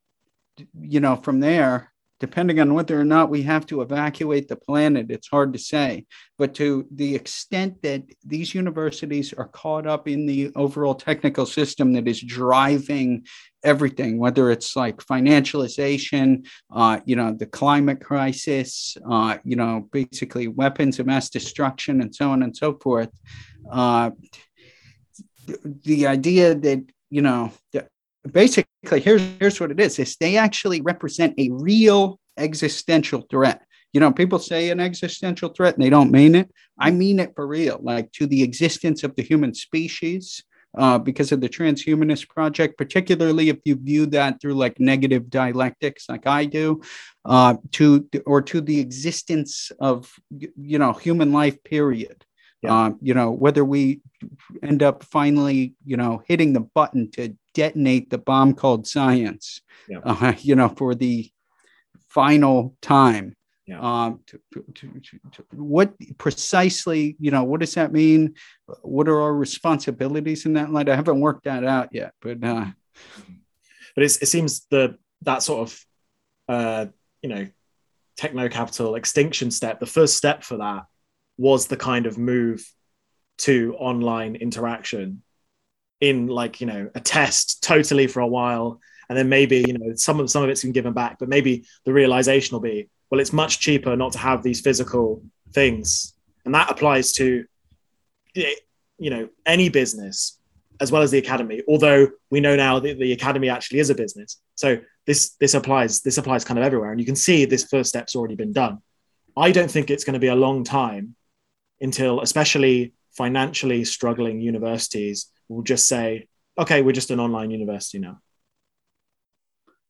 you know, from there, depending on whether or not we have to evacuate the planet, it's hard to say. But to the extent that these universities are caught up in the overall technical system that is driving everything, whether it's like financialization, uh, you know, the climate crisis, uh, you know, basically weapons of mass destruction, and so on and so forth. Uh, the idea that you know basically here's here's what it is is they actually represent a real existential threat. You know people say an existential threat and they don't mean it. I mean it for real like to the existence of the human species uh, because of the transhumanist project particularly if you view that through like negative dialectics like i do uh, to or to the existence of you know human life period. Yeah. uh, you know whether we end up finally you know hitting the button to detonate the bomb called science, yeah. uh, you know, for the final time. Yeah. Um, to, to, to, what precisely, you know, what does that mean? What are our responsibilities in that light? I haven't worked that out yet, but uh, but it seems the that sort of uh, you know techno capital extinction step. The first step for that was the kind of move to online interaction in like you know a test totally for a while and then maybe you know some of some of it's been given back but maybe the realization will be well it's much cheaper not to have these physical things. And that applies to you know any business as well as the academy although we know now that the academy actually is a business. So this this applies this applies kind of everywhere and you can see this first step's already been done. I don't think it's going to be a long time until especially financially struggling universities will just say, okay, we're just an online university now.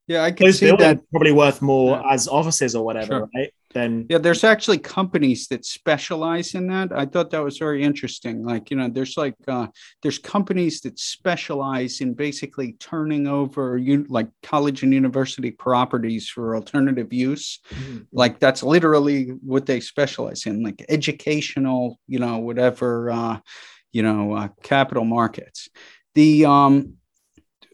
Yeah, I can Those see that probably worth more yeah. as offices or whatever, sure. right? Then yeah, there's actually companies that specialize in that. I thought that was very interesting. Like you know, there's like uh, there's companies that specialize in basically turning over you like college and university properties for alternative use. Mm-hmm. Like that's literally what they specialize in, like educational, you know, whatever. Uh, you know, uh, capital markets. The um,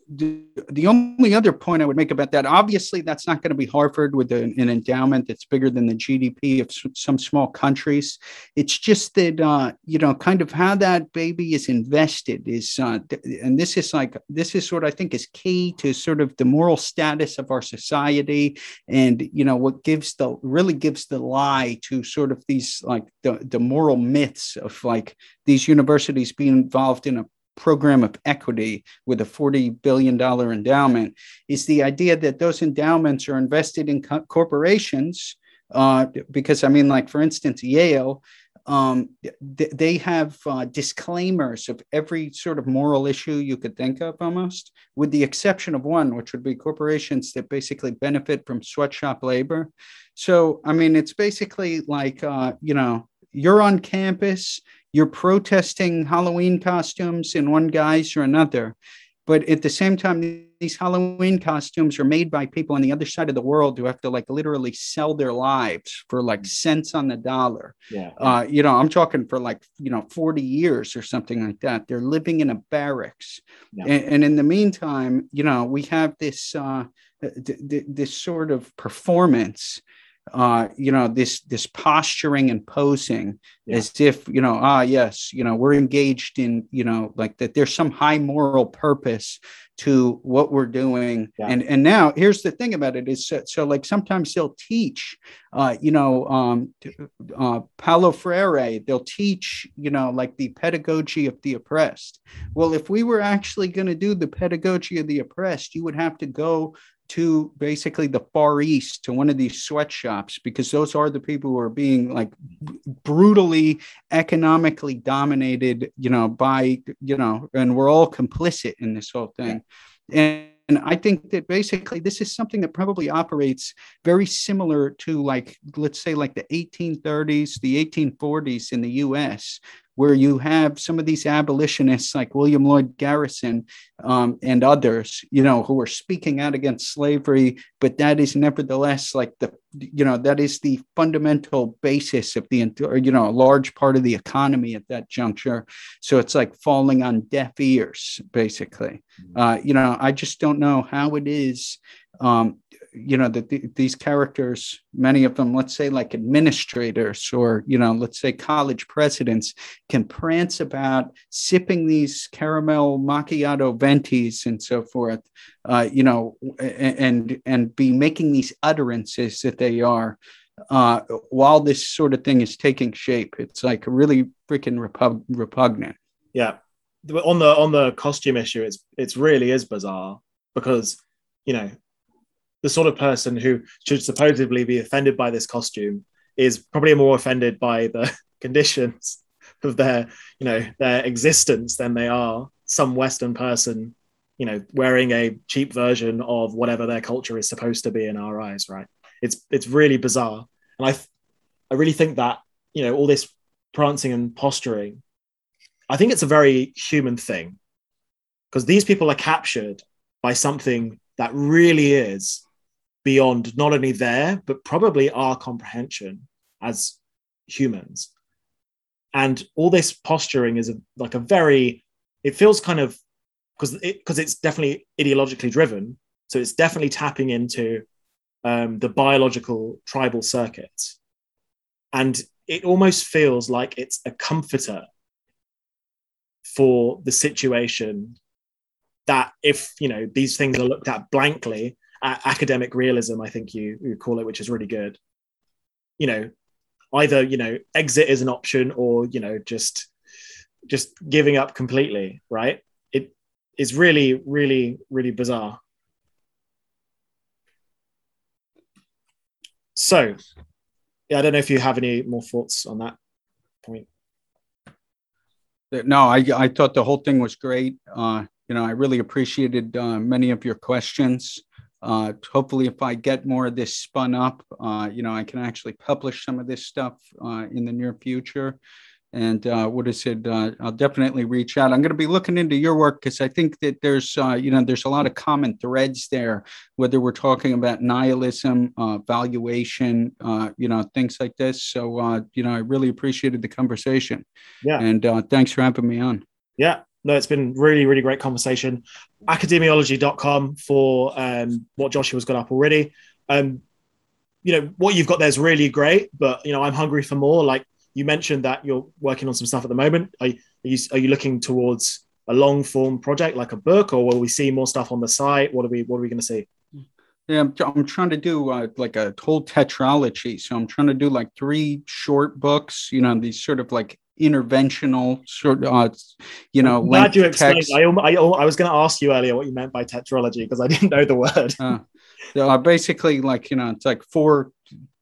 the, only other point I would make about that, obviously, that's not going to be Harvard with an, an endowment that's bigger than the GDP of some small countries. It's just that, uh, you know, kind of how that baby is invested is, uh, and this is like, this is what I think, is key to sort of the moral status of our society. And, you know, what gives the, really gives the lie to sort of these, like, the, the moral myths of like these universities being involved in a program of equity with a $40 billion endowment is the idea that those endowments are invested in co- corporations. Uh, because, I mean, like for instance, Yale, um, th- they have uh, disclaimers of every sort of moral issue you could think of almost, with the exception of one, which would be corporations that basically benefit from sweatshop labor. So, I mean, it's basically like, uh, you know, you're on campus, you're protesting Halloween costumes in one guise or another. but at the same time these halloween costumes are made by people on the other side of the world who have to like literally sell their lives for like mm. cents on the dollar yeah, Uh, you know i'm talking for like you know 40 years or something like that they're living in a barracks yeah. and, and, in the meantime you know we have this uh th- th- this sort of performance uh, you know, this this posturing and posing yeah. as if, you know, ah, yes, you know, we're engaged in, you know, like that there's some high moral purpose to what we're doing. Yeah. And and now here's the thing about it is so, so like sometimes they'll teach, uh, you know, um, uh, Paulo Freire, they'll teach, you know, like the pedagogy of the oppressed. Well, if we were actually going to do the pedagogy of the oppressed, you would have to go to basically the far east to one of these sweatshops because those are the people who are being like brutally economically dominated you know by you know and we're all complicit in this whole thing. And and I think that basically this is something that probably operates very similar to like, let's say like the 1830s, the 1840s in the US, where you have some of these abolitionists like William Lloyd Garrison um, and others, you know, who are speaking out against slavery, but that is nevertheless like the, you know, that is the fundamental basis of the, you know, a large part of the economy at that juncture. So it's like falling on deaf ears, basically. Mm-hmm. Uh, you know, I just don't know how it is um, you know that the, these characters many of them let's say like administrators or you know let's say college presidents can prance about sipping these caramel macchiato ventis and so forth uh, you know and and be making these utterances that they are uh, while this sort of thing is taking shape. It's like really freaking repug- repugnant. Yeah. On the on the costume issue it's it's really is bizarre because you know the sort of person who should supposedly be offended by this costume is probably more offended by the conditions of their you know their existence than they are some western person you know wearing a cheap version of whatever their culture is supposed to be in our eyes right? It's it's really bizarre. And i i really think that you know all this prancing and posturing i think it's a very human thing because these people are captured by something that really is beyond not only there, but probably our comprehension as humans. And all this posturing is a, like a very, it feels kind of, because it, cause it's definitely ideologically driven. So it's definitely tapping into um, the biological tribal circuits. And it almost feels like it's a comforter for the situation that if you know these things are looked at blankly academic realism, I think you, you call it, which is really good. You know, either you know exit is an option, or you know just just giving up completely. Right? It is really, really, really bizarre. So, yeah, I don't know if you have any more thoughts on that point. No, I, I thought the whole thing was great. Uh, you know, I really appreciated uh, many of your questions. Uh, hopefully, if I get more of this spun up, uh, you know, I can actually publish some of this stuff uh, in the near future. And uh, what I said, uh, I'll definitely reach out. I'm going to be looking into your work because I think that there's, uh, you know, there's a lot of common threads there. Whether we're talking about nihilism, valuation, you know, things like this. So, you know, I really appreciated the conversation. Yeah. And thanks for having me on. Yeah, no, it's been really, really great conversation. Academiology.com for um, what Joshua's got up already. Um, you know, what you've got there is really great, but, you know, I'm hungry for more. Like you mentioned that you're working on some stuff at the moment. Are, are, you, are you looking towards a long form project like a book, or will we see more stuff on the site? What are we, what are we going to see? Yeah, I'm, I'm trying to do uh, like a whole tetralogy. So I'm trying to do like three short books, you know, these sort of like interventional sort of, uh, you know, I'm glad you explained. I, I, I, was going to ask you earlier what you meant by tetralogy because I didn't know the word. uh, uh, basically, like you know, it's like four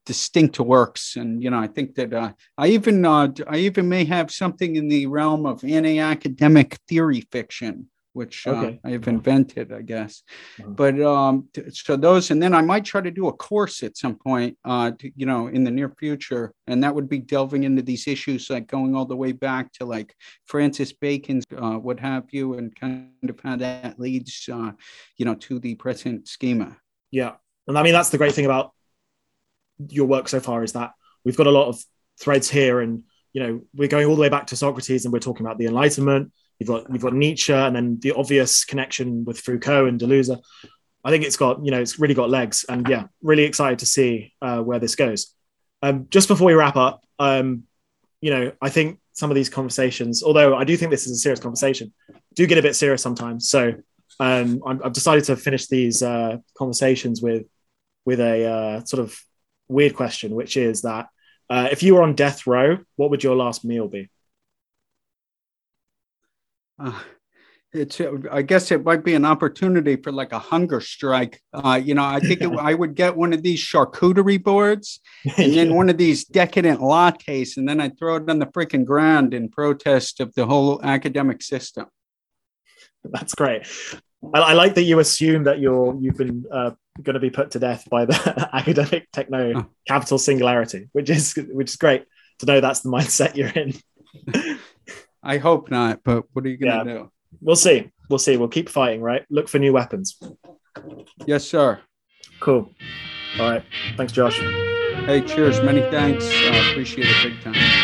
distinct works, and you know, I think that uh, I even uh, I even may have something in the realm of anti-academic theory fiction which uh, okay. uh, I've invented, I guess. Mm-hmm. But um, so those, and then I might try to do a course at some point, uh, to, you know, in the near future, and that would be delving into these issues, like going all the way back to like Francis Bacon's, uh, what have you, and kind of how that leads, uh, you know, to the present schema. Yeah, and I mean that's the great thing about your work so far is that we've got a lot of threads here, and you know, we're going all the way back to Socrates, and we're talking about the Enlightenment You've got you've got Nietzsche, and then the obvious connection with Foucault and Deleuze. I think it's got you know it's really got legs, and yeah, really excited to see uh, where this goes. Um, just before we wrap up, um, you know, I think some of these conversations, although I do think this is a serious conversation, do get a bit serious sometimes. So um, i have decided to finish these uh, conversations with with a uh, sort of weird question, which is that uh, if you were on death row, what would your last meal be? Uh, it's i guess it might be an opportunity for like a hunger strike. Uh, you know i think it, i would get one of these charcuterie boards and then one of these decadent lattes and then i'd throw it on the freaking ground in protest of the whole academic system. That's great. I, I like that you assume that you're you've been uh, going to be put to death by the academic techno oh. capital singularity which is which is great to know that's the mindset you're in I hope not, but what are you going to yeah. do? We'll see. We'll see. We'll keep fighting, right? Look for new weapons. Yes, sir. Cool. All right. Thanks, Josh. Hey, cheers. Many thanks. Uh, appreciate it big time.